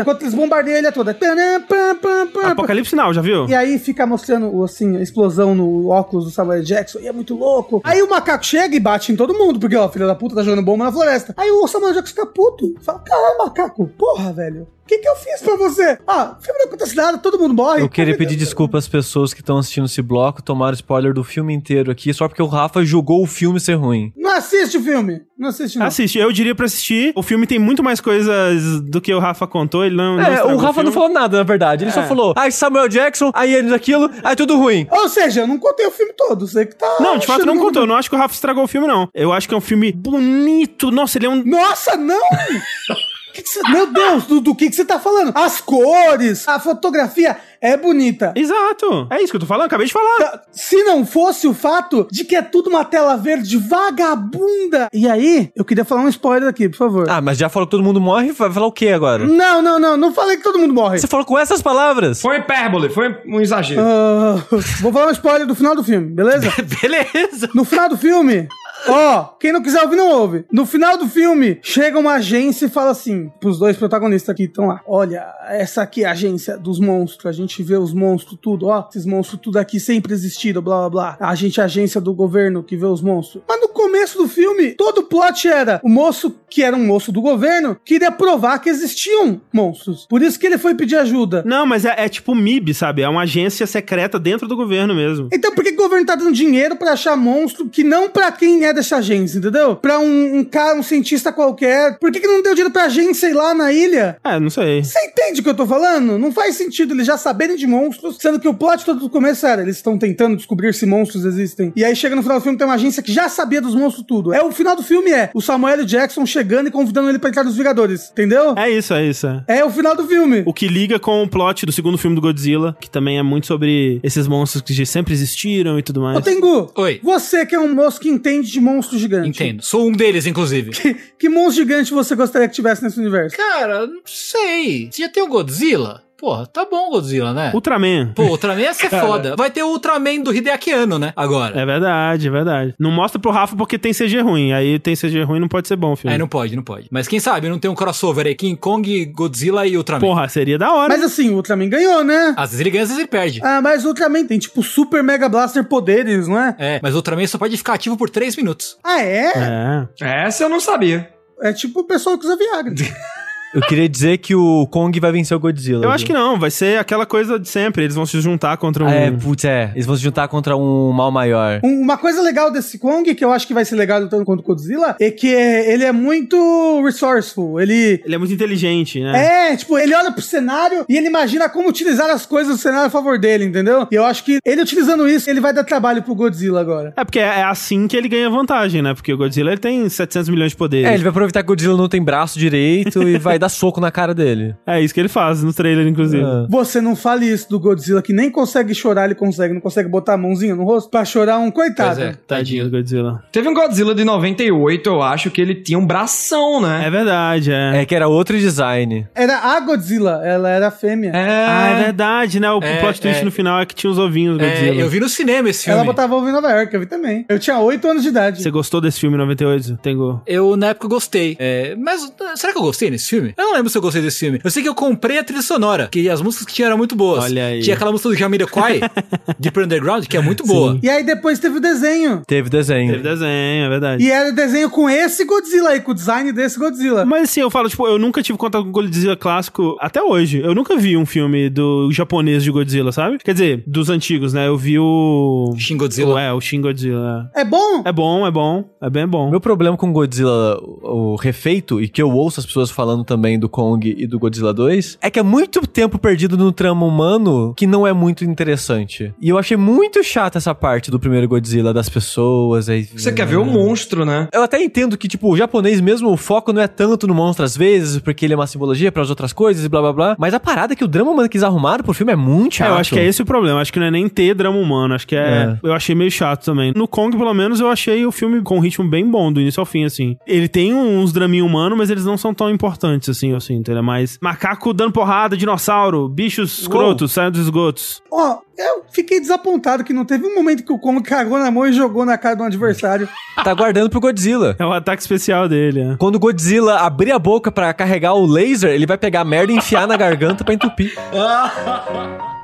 Enquanto eles bombardeiam a ilha toda. Taran, pam, pam, pam, pam. Apocalipse Now, já viu? E aí fica mostrando assim, a explosão no óculos do Samuel Jackson, e é muito louco. Aí o macaco chega e bate em todo mundo, porque ó, filho da puta tá jogando bomba na floresta. Aí o Samuel Jackson fica puto. Fala, caralho, macaco, porra, velho. O que, que eu fiz pra você? Ah, o filme não acontece nada, todo mundo morre. Eu queria Ah, pedir desculpa às pessoas que estão assistindo esse bloco, tomaram spoiler do filme inteiro aqui, só porque o Rafa julgou o filme ser ruim. Não assiste o filme. Não assiste, não. Assiste, eu diria pra assistir. O filme tem muito mais coisas do que o Rafa contou. Ele não. não É, estragou o Rafa não filme. falou nada, na verdade. Ele só É. falou, ah, Samuel Jackson, aí eles aquilo, aí tudo ruim. Ou seja, eu não contei o filme todo. Você que tá. Não, de fato não contou. Eu não acho que o Rafa estragou o filme, não. Eu acho que é um filme bonito. Nossa, ele é um. Nossa, não! *laughs* Que que cê- Meu Deus, do, do que que você tá falando? As cores, a fotografia é bonita. Exato. É isso que eu tô falando, acabei de falar. Tá, Se não fosse o fato de que é tudo uma tela verde vagabunda. E aí, eu queria falar um spoiler aqui, por favor. Ah, mas já falou que todo mundo morre, vai falar o quê agora? Não, não, não, não falei que todo mundo morre. Você falou com essas palavras? Foi hipérbole, foi um exagero. Ah, vou falar um spoiler do final do filme, beleza? *laughs* Beleza. No final do filme, ó, quem não quiser ouvir, não ouve. No final do filme, chega uma agência e fala assim, pros dois protagonistas aqui que estão lá: Olha, essa aqui é a agência dos monstros. A gente vê os monstros tudo, ó. Esses monstros tudo aqui sempre existiram, blá blá blá. A gente é a agência do governo que vê os monstros. Mas no começo do filme, todo o plot era: o moço, que era um moço do governo, queria provar que existiam monstros. Por isso que ele foi pedir ajuda. Não, mas é, é tipo MIB, sabe? É uma agência secreta dentro do governo mesmo. Então por que, o governo tá dando dinheiro pra achar monstro que não pra quem é dessa agência, entendeu? Pra um, um cara, um cientista qualquer. Por que, que não deu dinheiro pra agência ir lá na ilha? É, não sei. Você entende o que eu tô falando? Não faz sentido eles já saberem de monstros, sendo que o plot todo do começo era, eles estão tentando descobrir se monstros existem. E aí chega no final do filme tem uma agência que já sabia dos monstro tudo. É o final do filme é o Samuel. Jackson chegando e convidando ele pra entrar nos Vingadores, entendeu? É isso, é isso. É. É o final do filme. O que liga com o plot do segundo filme do Godzilla, que também é muito sobre esses monstros que sempre existiram e tudo mais. Ô, Tengu, Oi. você que é um moço que entende de monstro gigante. Entendo. Sou um deles, inclusive. Que, que monstro gigante você gostaria que tivesse nesse universo? Cara, não sei. Você já tem o Godzilla? Porra, tá bom Godzilla, né? Ultraman. Pô, Ultraman ia ser *laughs* foda. Vai ter o Ultraman do Hideaki Anno, né? Agora. É verdade, é verdade. Não mostra pro Rafa porque tem CG ruim. Aí tem CG ruim, não pode ser bom o filme. Aí não pode, não pode. Mas quem sabe não tem um crossover aí, King Kong, Godzilla e Ultraman. Porra, seria da hora. Mas assim, o Ultraman ganhou, né? Às vezes ele ganha, às vezes ele perde. Ah, mas o Ultraman tem tipo Super Mega Blaster poderes, não é? É, mas o Ultraman só pode ficar ativo por 3 minutos. Ah, é? É. Essa eu não sabia. É, tipo o pessoal que usa Viagra. *laughs* Eu queria dizer que o Kong vai vencer o Godzilla. Eu acho que não, vai ser aquela coisa de sempre. Eles vão se juntar contra um. É, putz, é. Eles vão se juntar contra um mal maior. Um- Uma coisa legal desse Kong, que eu acho que vai ser legal lutando contra o Godzilla, é que é- ele é muito resourceful. Ele. Ele é muito inteligente, né? É, tipo, ele olha pro cenário e ele imagina como utilizar as coisas do cenário a favor dele, entendeu? E eu acho que ele utilizando isso, ele vai dar trabalho pro Godzilla agora. É. porque é assim que ele ganha vantagem, né? Porque o Godzilla ele tem 700 milhões de poderes. É, ele vai aproveitar que o Godzilla não tem braço direito e vai dar *laughs* soco na cara dele. É isso que ele faz no trailer, inclusive. Ah. Você não fale isso do Godzilla, que nem consegue chorar, ele consegue, não consegue botar a mãozinha no rosto pra chorar um coitado. Pois é. Tadinho do Godzilla. Teve um Godzilla de 98, eu acho, que ele tinha um bração, né? É verdade, é. É que era outro design. Era a Godzilla, ela era fêmea. Ah, é verdade, né? O É, plot twist é. no final é que tinha os ovinhos do É, Godzilla. eu vi no cinema esse filme. Ela botava ovo em Nova York, eu vi também. Eu tinha 8 anos de idade. Você gostou desse filme em 98? Tengo. Eu, na época, gostei. É, mas será que eu gostei nesse filme? Eu não lembro se eu gostei desse filme. Eu sei que eu comprei a trilha sonora, que as músicas que tinha eram muito boas. Olha aí. Tinha aquela música do Jamiroquai, *laughs* Deep Underground, que é muito boa. E aí depois teve o desenho. Teve desenho. Teve desenho, é verdade. E era desenho com esse Godzilla aí, com o design desse Godzilla. Mas assim, eu falo, tipo, eu nunca tive contato com Godzilla clássico até hoje. Eu nunca vi um filme do japonês de Godzilla, sabe? Quer dizer, dos antigos, né? Eu vi o. Shin Godzilla. O, é, o Shin Godzilla. É bom? É bom, é bom. É bem bom. Meu problema com Godzilla, o o refeito, e que eu ouço as pessoas falando também do Kong e do Godzilla 2, é que é muito tempo perdido no trama humano que não é muito interessante. E eu achei muito chata essa parte do primeiro Godzilla, das pessoas. Aí... Você quer ver o monstro, né? Eu até entendo que, tipo, o japonês mesmo, o foco não é tanto no monstro às vezes, porque ele é uma simbologia para as outras coisas e blá blá blá. Mas a parada é que o drama humano que eles arrumaram pro filme é muito É, chato. eu acho que é esse o problema. Acho que não é nem ter drama humano. Acho que é. Eu achei meio chato também. No Kong, pelo menos, eu achei o filme com um ritmo bem bom, do início ao fim, assim. Ele tem uns draminha humano, mas eles não são tão importantes, assim, eu sinto. Ele é mais macaco dando porrada, dinossauro, bichos escrotos, saindo dos esgotos. Ó, eu fiquei desapontado que não teve um momento que o Kong cagou na mão e jogou na cara do adversário. *laughs* Tá guardando pro Godzilla. É o ataque especial dele, é. Quando o Godzilla abrir a boca pra carregar o laser, ele vai pegar a merda e enfiar na garganta pra entupir. *laughs*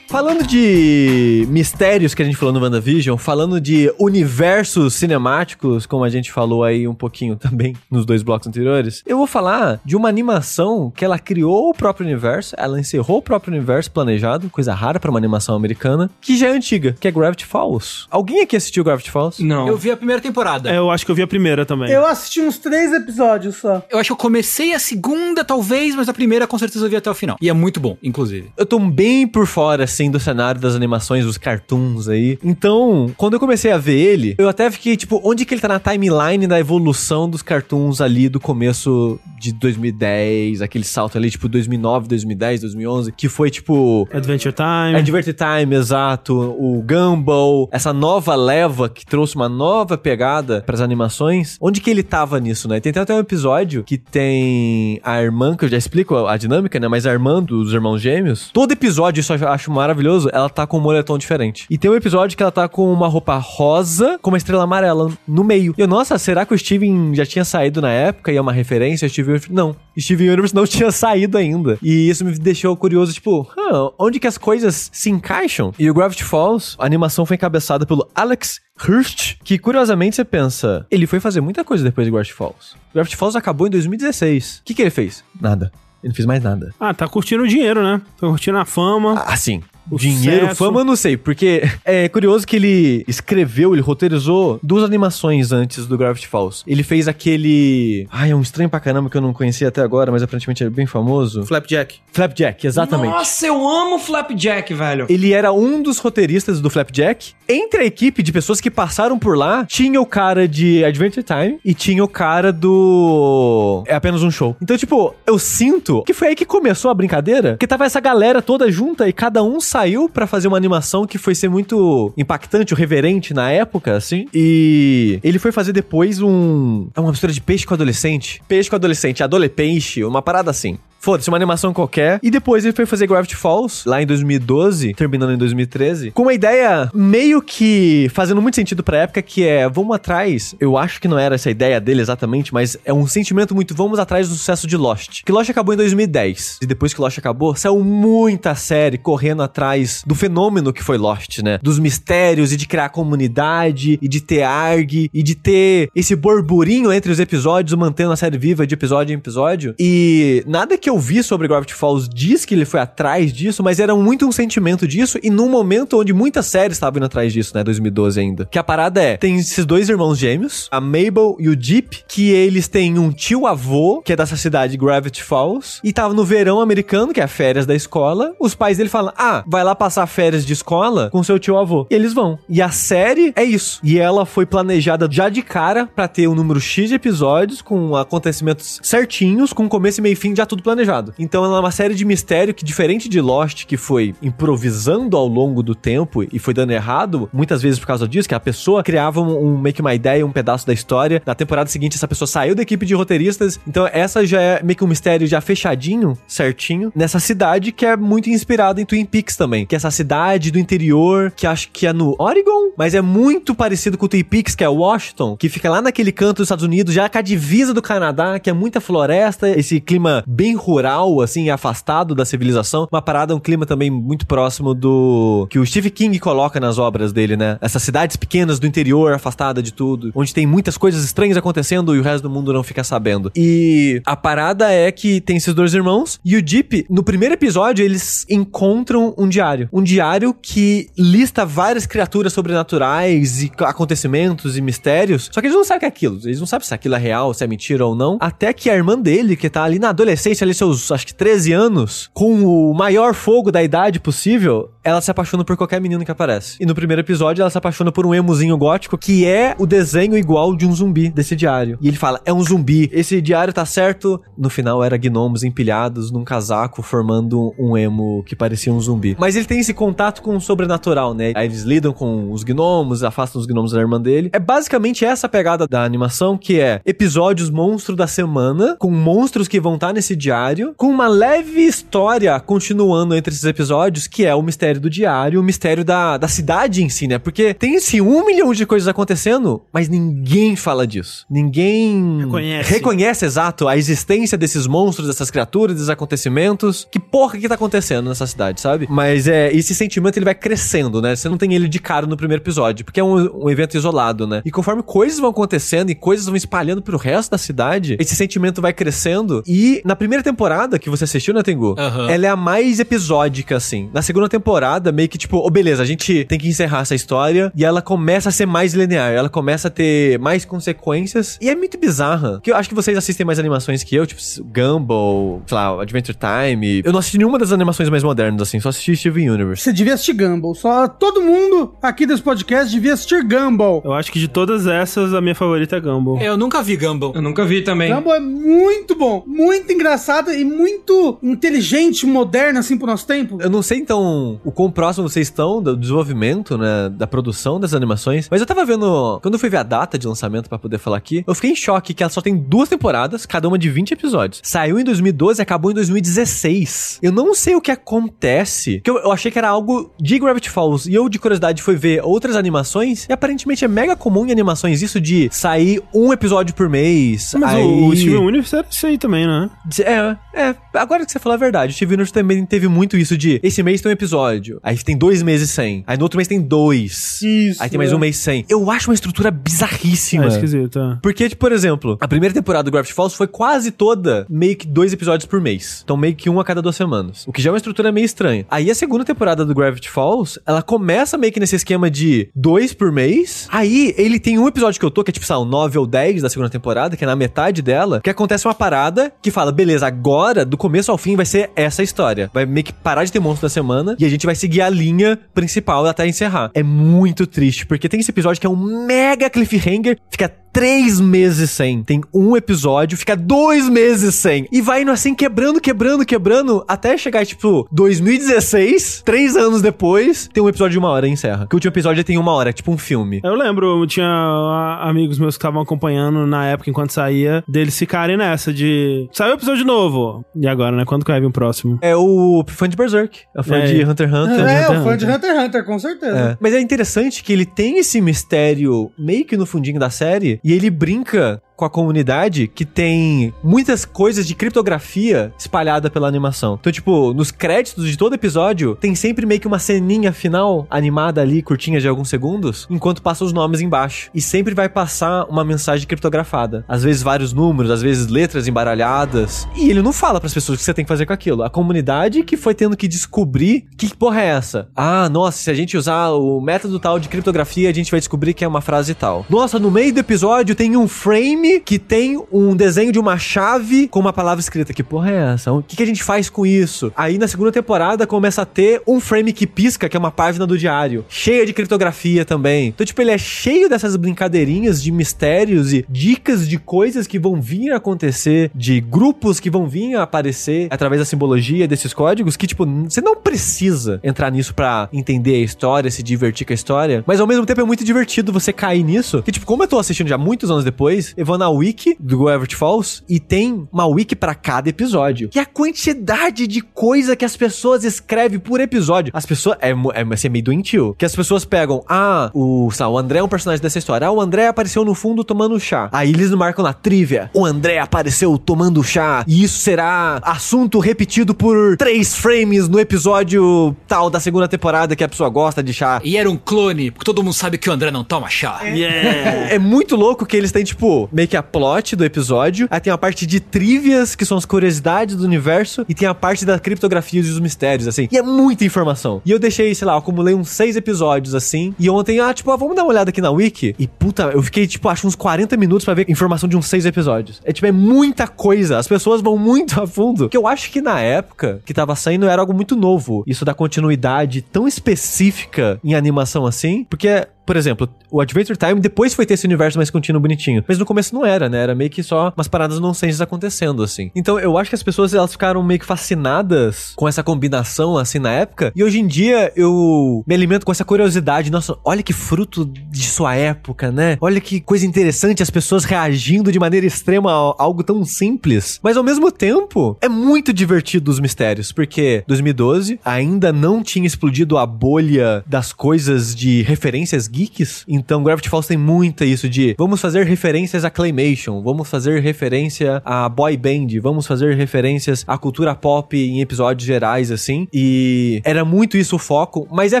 Falando de mistérios que a gente falou no WandaVision, falando de universos cinemáticos, como a gente falou aí um pouquinho *laughs* também nos dois blocos anteriores, eu vou falar de uma animação que ela criou o próprio universo, ela encerrou o próprio universo planejado, coisa rara pra uma animação americana, que já é antiga, que é Gravity Falls. Alguém aqui assistiu Gravity Falls? Não. Eu vi a primeira temporada. É, Eu acho que eu vi a primeira também. Eu assisti uns três episódios só. Eu acho que eu comecei a segunda, talvez, mas a primeira com certeza eu vi até o final. E é muito bom, inclusive. Eu tô bem por fora, assim, do cenário das animações, dos cartoons aí. Então, quando eu comecei a ver ele, eu até fiquei, tipo, onde que ele tá na timeline da evolução dos cartoons ali do começo de 2010, aquele salto ali, tipo, 2009, 2010, 2011, que foi, tipo... Adventure Time. Adventure Time, exato. O Gumball, essa nova leva que trouxe uma nova pegada pras animações. Onde que ele tava nisso, né? Tem até um episódio que tem a irmã, que eu já explico a, a dinâmica, né? Mas a irmã dos irmãos gêmeos. Todo episódio, isso eu acho maravilhoso, ela tá com um moletom diferente. E tem um episódio que ela tá com uma roupa rosa com uma estrela amarela no meio. E eu, nossa, será que o Steven já tinha saído na época e é uma referência? Steven? Não. Steven Universe não *laughs* tinha saído ainda. E isso me deixou curioso, tipo, "Ah, onde que as coisas se encaixam? E o Gravity Falls, a animação foi encabeçada pelo Alex Hurst, que curiosamente você pensa, ele foi fazer muita coisa depois de Gravity Falls. Gravity Falls acabou em 2016. O que, que ele fez? Nada. Ele não fez mais nada. Ah, tá curtindo o dinheiro, né? Tá curtindo a fama. Ah, sim. O Dinheiro, sucesso. fama, eu não sei, porque *laughs* é curioso que ele escreveu, ele roteirizou duas animações antes do Gravity Falls. Ele fez aquele. Ai, é um estranho pra caramba que eu não conhecia até agora, mas aparentemente é bem famoso. Flapjack. Flapjack, exatamente. Nossa, eu amo Flapjack, velho. Ele era um dos roteiristas do Flapjack. Entre a equipe de pessoas que passaram por lá, tinha o cara de Adventure Time e tinha o cara do. É apenas um show. Então, tipo, eu sinto que foi aí que começou a brincadeira. Que tava essa galera toda junta e cada um saiu pra fazer uma animação que foi ser muito impactante, reverente na época, assim. E ele foi fazer depois um. É uma mistura de peixe com adolescente. Peixe com adolescente, adolescente, uma parada assim. Foda-se, uma animação qualquer. E depois ele foi fazer Gravity Falls, lá em 2012, terminando em 2013, com uma ideia meio que fazendo muito sentido pra época, que é, vamos atrás, eu acho que não era essa ideia dele exatamente, mas é um sentimento muito, vamos atrás do sucesso de Lost. Que Lost acabou em 2010. E depois que Lost acabou, saiu muita série correndo atrás do fenômeno que foi Lost, né? Dos mistérios e de criar comunidade, e de ter ARG, e de ter esse burburinho entre os episódios, mantendo a série viva de episódio em episódio. E nada que eu vi sobre Gravity Falls diz que ele foi atrás disso, mas era muito um sentimento disso, e num momento onde muitas séries estavam indo atrás disso, né? 2012 ainda. Que a parada é: tem esses dois irmãos gêmeos, a Mabel e o Deep, que eles têm um tio-avô, que é dessa cidade Gravity Falls, e tava no verão americano, que é férias da escola. Os pais dele falam: Ah, vai lá passar férias de escola com seu tio-avô. E eles vão. E a série é isso. E ela foi planejada já de cara pra ter um número X de episódios, com acontecimentos certinhos, com começo e meio e fim, já tudo planejado. Então ela é uma série de mistério que, diferente de Lost, que foi improvisando ao longo do tempo e foi dando errado, muitas vezes por causa disso, que a pessoa criava um, um meio que uma ideia, um pedaço da história. Na temporada seguinte, essa pessoa saiu da equipe de roteiristas. Então essa já é meio que um mistério já fechadinho, certinho, nessa cidade que é muito inspirada em Twin Peaks também. Que é essa cidade do interior, que acho que é no Oregon, mas é muito parecido com Twin Peaks, que é Washington, que fica lá naquele canto dos Estados Unidos, já com a divisa do Canadá, que é muita floresta, esse clima bem rural, assim, afastado da civilização. Uma parada, um clima também muito próximo do que o Steve King coloca nas obras dele, né? Essas cidades pequenas do interior, afastada de tudo, onde tem muitas coisas estranhas acontecendo e o resto do mundo não fica sabendo. E a parada é que tem esses dois irmãos e o Deep, no primeiro episódio, eles encontram um diário. Um diário que lista várias criaturas sobrenaturais e acontecimentos e mistérios. Só que eles não sabem o que é aquilo. Eles não sabem se aquilo é real, se é mentira ou não. Até que a irmã dele, que tá ali na adolescência, ali seus, acho que 13 anos, com o maior fogo da idade possível, ela se apaixona por qualquer menino que aparece. E no primeiro episódio, ela se apaixona por um emozinho gótico, que é o desenho igual de um zumbi desse diário. E ele fala, é um zumbi. Esse diário tá certo. No final, era gnomos empilhados num casaco, formando um emo que parecia um zumbi. Mas ele tem esse contato com o sobrenatural, né? Aí eles lidam com os gnomos, afastam os gnomos da irmã dele. É basicamente essa pegada da animação, que é episódios monstro da semana, com monstros que vão estar nesse diário, com uma leve história continuando entre esses episódios, que é o mistério do diário, o mistério da, da cidade em si, né? Porque tem esse um milhão de coisas acontecendo, mas ninguém fala disso. Ninguém Reconhece. reconhece exato a existência desses monstros, dessas criaturas, desses acontecimentos. Que porra que tá acontecendo nessa cidade, sabe? Mas é, esse sentimento ele vai crescendo, né? Você não tem ele de cara no primeiro episódio, porque é um, um evento isolado, né? E conforme coisas vão acontecendo e coisas vão espalhando pro resto da cidade, esse sentimento vai crescendo. E na primeira temporada que você assistiu, né, Tengu? Aham. Ela é a mais episódica, assim. Na segunda temporada, meio que tipo, oh, beleza, a gente tem que encerrar essa história. E ela começa a ser mais linear. Ela começa a ter mais consequências. E é muito bizarra. Que eu acho que vocês assistem mais animações que eu, tipo Gumball, sei lá, Adventure Time. Eu não assisti nenhuma das animações mais modernas, assim. Só assisti Steven Universe. Você devia assistir Gumball. Só todo mundo aqui desse podcast devia assistir Gumball. Eu acho que de todas essas, a minha favorita é Gumball. Eu nunca vi Gumball. Eu nunca vi também. Gumball é muito bom, muito engraçado e muito inteligente, moderno, assim, pro nosso tempo. Eu não sei, então, o quão próximo vocês estão do desenvolvimento, né, da produção das animações, mas eu tava vendo, quando eu fui ver a data de lançamento pra poder falar aqui, eu fiquei em choque que ela só tem duas temporadas, cada uma de 20 episódios. Saiu em 2012 e acabou em 2016. Eu não sei o que acontece, que eu, eu achei que era algo de Gravity Falls, e eu, de curiosidade, fui ver outras animações, e aparentemente é mega comum em animações isso de sair um episódio por mês. Mas aí... o, o Steven Universe era isso aí também, né? É, é, agora que você falou a verdade, o Steve Universe também teve muito isso de esse mês tem um episódio, episódio. Aí tem dois meses sem. Aí no outro mês tem dois. Isso, Aí tem mais é. um mês sem. Eu acho uma estrutura bizarríssima. É esquisito, é. Porque, tipo, por exemplo, a primeira temporada do Gravity Falls foi quase toda meio que dois episódios por mês. Então, meio que um a cada duas semanas. O que já é uma estrutura meio estranha. Aí, a segunda temporada do Gravity Falls, ela começa meio que nesse esquema de dois por mês. Aí, ele tem um episódio que eu tô, que é tipo, sei lá, um 9 ou 10 da segunda temporada, que é na metade dela, que acontece uma parada que fala, beleza, agora, do começo ao fim, vai ser essa história. Vai meio que parar de ter monstro da semana e a gente vai seguir a linha principal até encerrar. É muito triste, porque tem esse episódio que é um mega cliffhanger, fica três meses sem. Tem um episódio, fica dois meses sem. E vai indo assim, quebrando, quebrando, quebrando, até chegar, tipo, 2016, três anos depois, tem um episódio de uma hora e encerra. Que o último episódio tem uma hora, é tipo um filme. Eu lembro, eu tinha ah, amigos meus que estavam acompanhando na época enquanto saía, deles ficarem nessa de. Saiu o episódio novo. E agora, né? Quando que vai vir o próximo? É o fã de Berserk, é o fã É. de Hunter x Hunter. É, Hunter o fã x de Hunter x Hunter, com certeza. É. Mas é interessante que ele tem esse mistério meio que no fundinho da série e ele brinca com a comunidade que tem muitas coisas de criptografia espalhada pela animação. Então, tipo, nos créditos de todo episódio, tem sempre meio que uma ceninha final animada ali, curtinha de alguns segundos, enquanto passa os nomes embaixo. E sempre vai passar uma mensagem criptografada. Às vezes vários números, às vezes letras embaralhadas. E ele não fala pras pessoas o que você tem que fazer com aquilo. A comunidade que foi tendo que descobrir que porra é essa. Ah, nossa, se a gente usar o método tal de criptografia, a gente vai descobrir que é uma frase tal. Nossa, no meio do episódio tem um frame que tem um desenho de uma chave com uma palavra escrita. Que porra é essa? O que, que a gente faz com isso? Aí na segunda temporada começa a ter um frame que pisca, que é uma página do diário, cheia de criptografia também. Então, tipo, ele é cheio dessas brincadeirinhas de mistérios e dicas de coisas que vão vir a acontecer, de grupos que vão vir a aparecer através da simbologia desses códigos, que, tipo, você não precisa entrar nisso pra entender a história, se divertir com a história, mas ao mesmo tempo é muito divertido você cair nisso. Que, tipo, como eu tô assistindo já muitos anos depois, eu vou na wiki do Gravity Falls e tem uma wiki pra cada episódio. E a quantidade de coisa que as pessoas escrevem por episódio. As pessoas. É, é, assim, é meio doentio. Que as pessoas pegam. Ah, o, lá, o André é um personagem dessa história. Ah, o André apareceu no fundo tomando chá. Aí eles marcam na trivia. O André apareceu tomando chá. E isso será assunto repetido por três frames no episódio tal da segunda temporada que a pessoa gosta de chá. E era um clone, porque todo mundo sabe que o André não toma chá. Yeah! *laughs* É muito louco que eles têm, tipo, meio que a plot do episódio. Aí tem a parte de trivias, que são as curiosidades do universo. E tem a parte da criptografia e dos mistérios, assim. E é muita informação. E eu deixei, sei lá, acumulei uns seis episódios, assim. E ontem, ah, tipo, ah, vamos dar uma olhada aqui na Wiki. E puta, eu fiquei, tipo, acho uns 40 minutos pra ver informação de uns seis episódios. É, tipo, é muita coisa. As pessoas vão muito a fundo. Que eu acho que na época que tava saindo era algo muito novo. Isso da continuidade tão específica em animação assim. Porque por exemplo, o Adventure Time depois foi ter esse universo mais contínuo bonitinho. Mas no começo não era, né? Era meio que só umas paradas nonsense acontecendo, assim. Então eu acho que as pessoas elas ficaram meio que fascinadas com essa combinação, assim, na época. E hoje em dia eu me alimento com essa curiosidade. Nossa, olha que fruto de sua época, né? Olha que coisa interessante as pessoas reagindo de maneira extrema a algo tão simples. Mas ao mesmo tempo, é muito divertido os mistérios. Porque 2012 ainda não tinha explodido a bolha das coisas de referências geeks. Então Gravity Falls tem muita isso de vamos fazer referências a Claymation, vamos fazer referência a boy band, vamos fazer referências à cultura pop em episódios gerais assim. E era muito isso o foco, mas é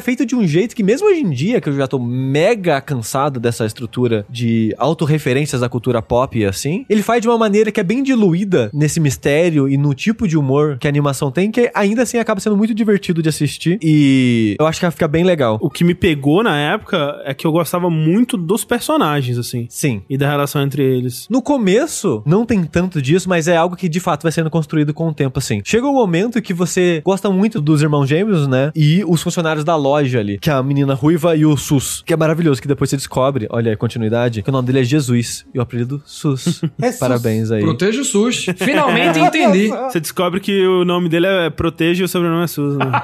feito de um jeito que mesmo hoje em dia, que eu já tô mega cansado dessa estrutura de autorreferências à cultura pop e assim, ele faz de uma maneira que é bem diluída nesse mistério e no tipo de humor que a animação tem, que ainda assim acaba sendo muito divertido de assistir e eu acho que fica bem legal. O que me pegou na época é que eu gostava muito dos personagens, assim. Sim. E da relação entre eles. No começo, não tem tanto disso, mas é algo que de fato vai sendo construído com o tempo, assim. Chega um momento que você gosta muito dos irmãos gêmeos, né? E os funcionários da loja ali, que é a menina ruiva e o Sus, que é maravilhoso, que depois você descobre, olha a continuidade, que o nome dele é Jesus e o apelido Sus. *laughs* É Sus. Parabéns aí. Proteja o SUS. *laughs* Finalmente entendi. Você descobre que o nome dele é Protege e o sobrenome é Susan. *laughs*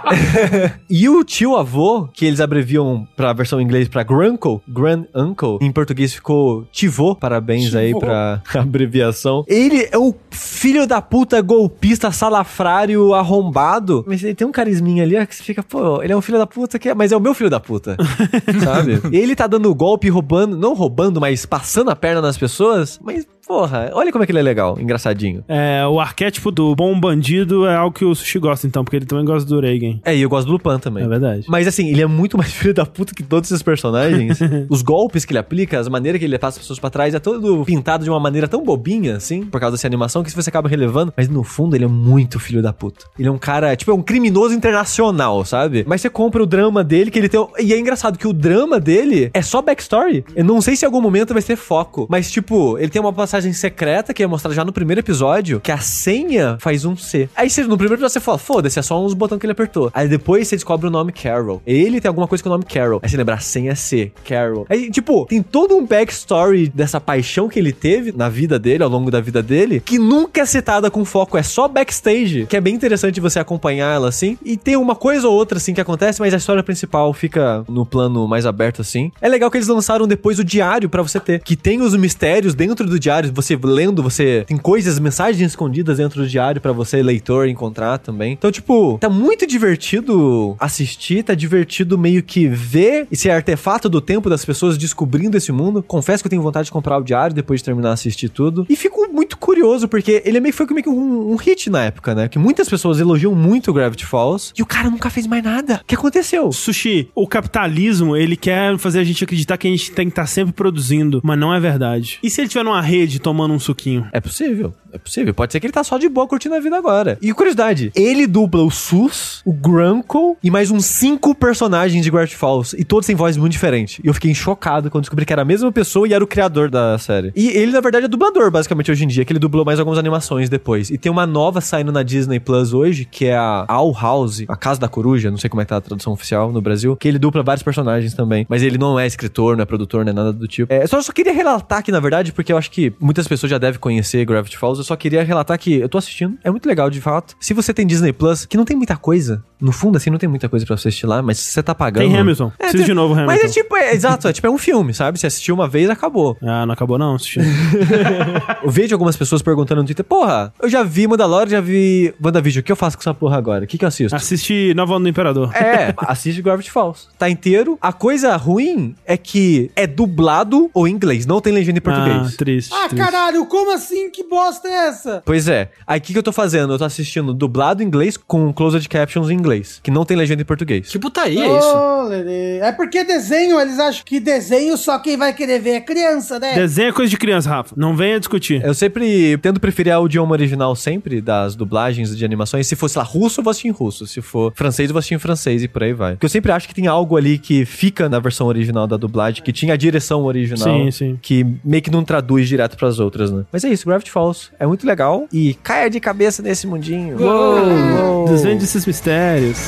E o tio avô, que eles abreviam pra versão em inglês pra Gruncle, Grand Uncle, em português ficou Tivô, parabéns Tivô. aí pra *laughs* abreviação. Ele é o filho da puta golpista salafrário arrombado, mas ele tem um carisminha ali ó, que você fica, pô, ele é um filho da puta que é, mas é o meu filho da puta, *laughs* sabe? Ele tá dando golpe, roubando, não roubando, mas passando a perna nas pessoas, mas porra, olha como é que ele é legal, engraçadinho. É, o arquétipo do bom bandido é algo que o Sushi gosta, então, porque ele também gosta do Reagan. É, e eu gosto do Lupin também. É verdade. Mas assim, ele é muito mais *laughs* filho da puta que todos esses personagens. *laughs* Os golpes que ele aplica, as maneiras que ele passa as pessoas pra trás, é todo pintado de uma maneira tão bobinha, assim, por causa dessa animação, que você acaba relevando. Mas no fundo, ele é muito filho da puta. Ele é um cara, tipo, é um criminoso internacional, sabe? Mas você compra o drama dele, que ele tem. E é engraçado que o drama dele é só backstory. Eu não sei se em algum momento vai ser foco, mas tipo, ele tem uma passagem secreta que é mostrada já no primeiro episódio, que a senha faz um C. Aí você, no primeiro episódio você fala, foda-se, é só uns botões que ele apertou. Aí depois você descobre o nome Carol. Ele tem alguma coisa com o nome Carol. Aí você lembra, a senha é C, Carol. Aí, tipo, tem todo um backstory dessa paixão que ele teve na vida dele, ao longo da vida dele, que nunca é citada com foco, é só backstage, que é bem interessante você acompanhar ela assim. E tem uma coisa ou outra assim que acontece, mas a história principal fica no plano mais aberto assim. É legal que eles lançaram depois o diário pra você ter, que tem os mistérios dentro do diário, você lendo, você tem coisas, mensagens escondidas dentro do diário pra você leitor encontrar também. Então, tipo, tá muito divertido assistir, tá divertido meio que ver esse artefato do tempo das pessoas descobrindo esse mundo. Confesso que eu tenho vontade de comprar o diário depois de terminar de assistir tudo. E fico muito curioso, porque ele é meio, foi meio que um, um hit na época, né? Que muitas pessoas elogiam muito Gravity Falls e o cara nunca fez mais nada. O que aconteceu? Sushi, o capitalismo, ele quer fazer a gente acreditar que a gente tem que estar sempre produzindo, mas não é verdade. E se ele tiver numa rede tomando um suquinho? É possível, é possível. Pode ser que ele tá só de boa curtindo a vida agora. E curiosidade, ele dubla o Sus, o Grunkle e mais uns cinco personagens de Gravity Falls. E todos têm voz muito diferente. E eu fiquei chocado quando descobri que era a mesma pessoa e era o criador da série. E ele, na verdade, é dublador, basicamente, hoje em dia, que ele dublou mais algumas animações depois. E tem uma nova saindo na Disney Plus hoje, que é a Owl House, a Casa da Coruja, não sei como é que tá a tradução oficial no Brasil, que ele dupla vários personagens também. Mas ele não é escritor, não é produtor, não é nada do tipo. É, só, só queria relatar aqui, na verdade, porque eu acho que muitas pessoas já devem conhecer Gravity Falls. Eu só queria relatar que eu tô assistindo, é muito legal de fato. Se você tem Disney Plus, que não tem muita coisa, no fundo, assim, não tem muita coisa pra você assistir lá, mas se você tá pagando. Tem Hamilton. É, Preciso tem- de novo Hamilton. Mas é tipo, é, *laughs* exato, é tipo, é um filme, sabe? Você assistiu uma vez, acabou. Ah, não acabou não, Sushi. *laughs* Eu vejo algumas pessoas perguntando no Twitter, porra, eu já vi Mandalorian, já vi WandaVision, o que eu faço com essa porra agora? O que que eu assisto? Assiste Nova Onda do Imperador. É, *laughs* assiste Gravity Falls. Tá inteiro. A coisa ruim é que é dublado ou em inglês, não tem legenda em Ah, português. triste. Ah, triste. caralho, como assim? Que bosta é essa? Pois é. Aí o que, que eu tô fazendo? Eu tô assistindo dublado em inglês com closed captions em inglês, que não tem legenda em português. Que putaria é isso? Lelê. É porque desenho, eles acham que desenho só quem vai querer ver é criança, né? Desenho é coisa de criança, Rafa. Não venha discutir. Eu sempre tento preferir o idioma original sempre das dublagens de animações. Se fosse lá russo, eu vou assistir em russo. Se for francês, eu vou assistir em francês e por aí vai. Porque eu sempre acho que tem algo ali que fica na versão original da dublagem, que tinha a direção original. Sim, sim. Que meio que não traduz direto pras outras, né? Mas é isso, Gravity Falls é muito legal. E caia de cabeça nesse mundinho. Uou! Desvende esses mistérios.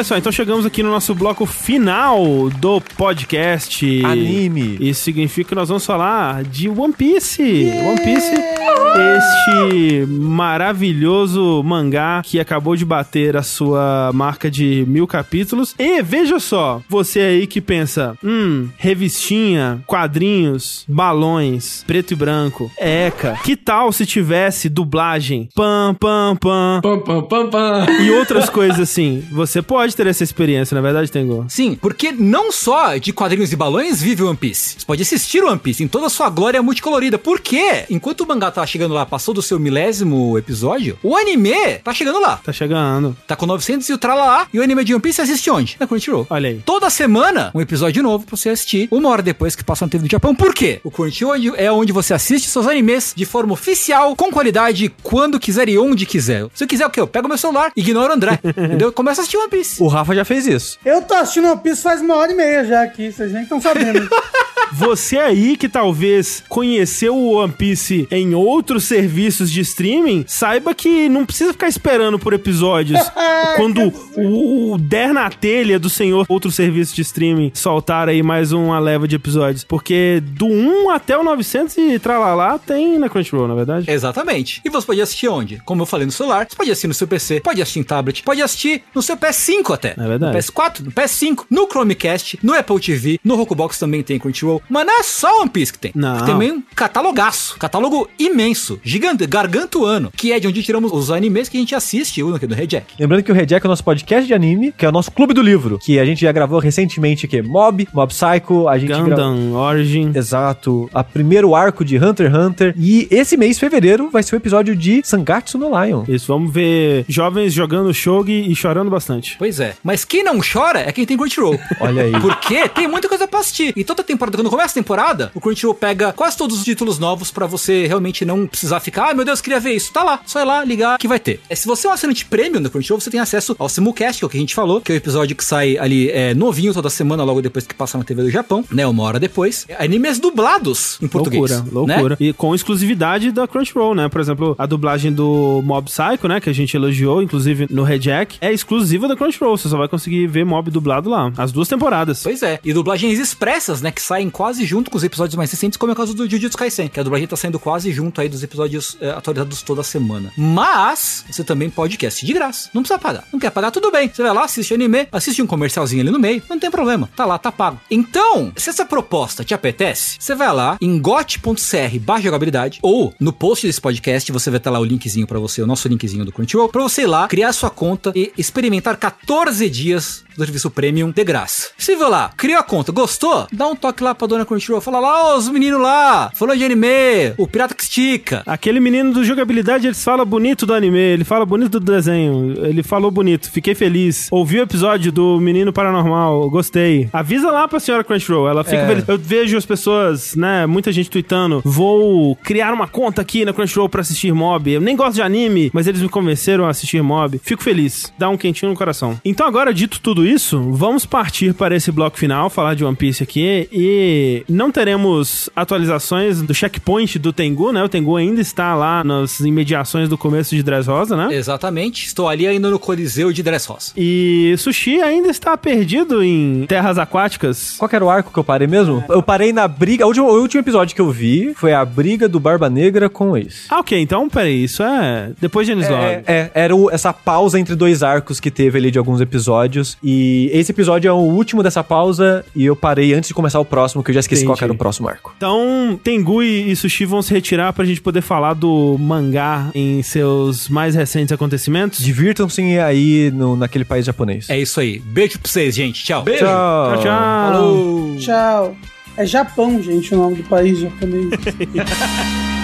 Olha só, então chegamos aqui no nosso bloco final do podcast. Anime. Isso significa que nós vamos falar de One Piece. One Piece, este maravilhoso mangá que acabou de bater a sua marca de mil capítulos. E veja só, você aí que pensa, hum, revistinha, quadrinhos, balões, preto e branco, eca. Que tal se tivesse dublagem? Pam, pam, pam. Pam, pam, pam, pam. E outras coisas assim. Você pode ter essa experiência, na verdade, Tengo? Sim, porque não só de quadrinhos e balões vive One Piece. Você pode assistir One Piece em toda a sua glória multicolorida. Por quê? Enquanto o mangá tá chegando lá, passou do seu milésimo episódio, o anime tá chegando lá. Tá chegando. Tá com 900 e o tralalá. E o anime de One Piece assiste onde? Na Crunchyroll. Olha aí. Toda semana, um episódio novo pra você assistir, uma hora depois que passa na TV do Japão. Por quê? O Crunchyroll é onde você assiste seus animes de forma oficial, com qualidade, quando quiser e onde quiser. Se eu quiser o quê? Eu pego meu celular, ignoro o André, *laughs* entendeu? Começa a assistir One Piece. O Rafa já fez isso. Eu tô assistindo One Piece faz uma hora e meia já aqui, vocês nem estão sabendo. *laughs* Você aí que talvez conheceu o One Piece em outros serviços de streaming, saiba que não precisa ficar esperando por episódios. *laughs* quando o, o der na telha do senhor outro serviço de streaming soltar aí mais uma leva de episódios. Porque do 1 até o 900 e tralalá tem na Crunchyroll, na verdade. Exatamente. E você pode assistir onde? Como eu falei no celular, você pode assistir no seu PC, pode assistir em tablet, pode assistir no seu PS5 até. É verdade. No PS4, no PS5, no Chromecast, no Apple TV, no Rokubox também tem Crunchyroll. Mas não é só One Piece que tem. Não. Tem também um catalogaço. Catálogo imenso, gigante, gargantuano, que é de onde tiramos os animes que a gente assiste aqui no Rejack. Lembrando que o Rejack é o nosso podcast de anime, que é o nosso clube do livro, que a gente já gravou recentemente aqui, Mob, Mob Psycho, a gente gra- Gundam, Origin. Exato. A primeiro arco de Hunter x Hunter. E esse mês, fevereiro, vai ser o episódio de Sangatsu no Lion. Isso, vamos ver jovens jogando shogi e chorando bastante. Pois é. Mas quem não chora é quem tem Crunchyroll. Olha aí. Porque tem muita coisa pra assistir. E toda temporada, quando começa a temporada, o Crunchyroll pega quase todos os títulos novos pra você realmente não precisar ficar, ai meu Deus, queria ver isso. Tá lá, só ir lá, ligar, que vai ter. É, se você é um assinante premium da Crunchyroll, você tem acesso ao Simulcast, que é o que a gente falou, que é o episódio que sai ali é, novinho toda semana, logo depois que passa na TV do Japão, né? Uma hora depois. Animes dublados em português. Loucura, né? loucura. E com exclusividade da Crunchyroll, né? Por exemplo, a dublagem do Mob Psycho, né? Que a gente elogiou, inclusive no Rejack, é exclusiva da Crunchyroll. Você só vai conseguir ver Mob dublado lá. As duas temporadas. Pois é, e dublagens expressas, né, que saem quase junto com os episódios mais recentes, como é o caso do Jujutsu Kaisen, que a dublagem tá saindo quase junto aí dos episódios é, atualizados toda semana. Mas, você também pode assistir de graça, não precisa pagar. Não quer pagar, tudo bem. Você vai lá, assiste anime, assiste um comercialzinho ali no meio, não tem problema, tá lá, tá pago. Então, se essa proposta te apetece, você vai lá em got.cr barra jogabilidade, ou no post desse podcast, você vai ter lá o linkzinho pra você, o nosso linkzinho do Crunchyroll, pra você ir lá, criar sua conta e experimentar 14 dias do serviço premium de graça. Se vai lá, criou a conta, gostou? Dá um toque lá pra dona Crunchyroll, fala lá, ó, os meninos lá, falou de anime, o pirata que estica. Aquele menino do jogabilidade, ele fala bonito do anime, ele fala bonito do desenho, ele falou bonito, fiquei feliz. Ouvi o episódio do Menino Paranormal, gostei. Avisa lá pra senhora Crunchyroll, ela fica É. feliz. Eu vejo as pessoas, né, muita gente tweetando, vou criar uma conta aqui na Crunchyroll pra assistir Mob. Eu nem gosto de anime, mas eles me convenceram a assistir Mob. Fico feliz, dá um quentinho no coração. Então agora, dito tudo isso, vamos partir para esse bloco final, falar de One Piece aqui, e não teremos atualizações do checkpoint do Tengu, né? O Tengu ainda está lá nas imediações do começo de Dressrosa, né? Exatamente, estou ali ainda no Coliseu de Dressrosa. E Sushi ainda está perdido em terras aquáticas. Qual que era o arco que eu parei mesmo? Eu parei na briga. O último, o último episódio que eu vi foi a briga do Barba Negra com o Ace. Ah, ok, então peraí, isso é depois de Enes É, é, era o- essa pausa entre dois arcos que teve ali de alguns episódios. E esse episódio é o último dessa pausa. E eu parei antes de começar o próximo, que eu já esqueci qual que era o Entendi. próximo arco. Então, Tengu e e Sushi vão se retirar pra gente poder falar do mangá em seus mais recentes acontecimentos. Divirtam-se aí no, naquele país japonês. É isso aí, beijo pra vocês, gente, tchau. Beijo. Tchau. Tchau, tchau. Falou! Tchau. É Japão, gente, o nome do país japonês. *laughs*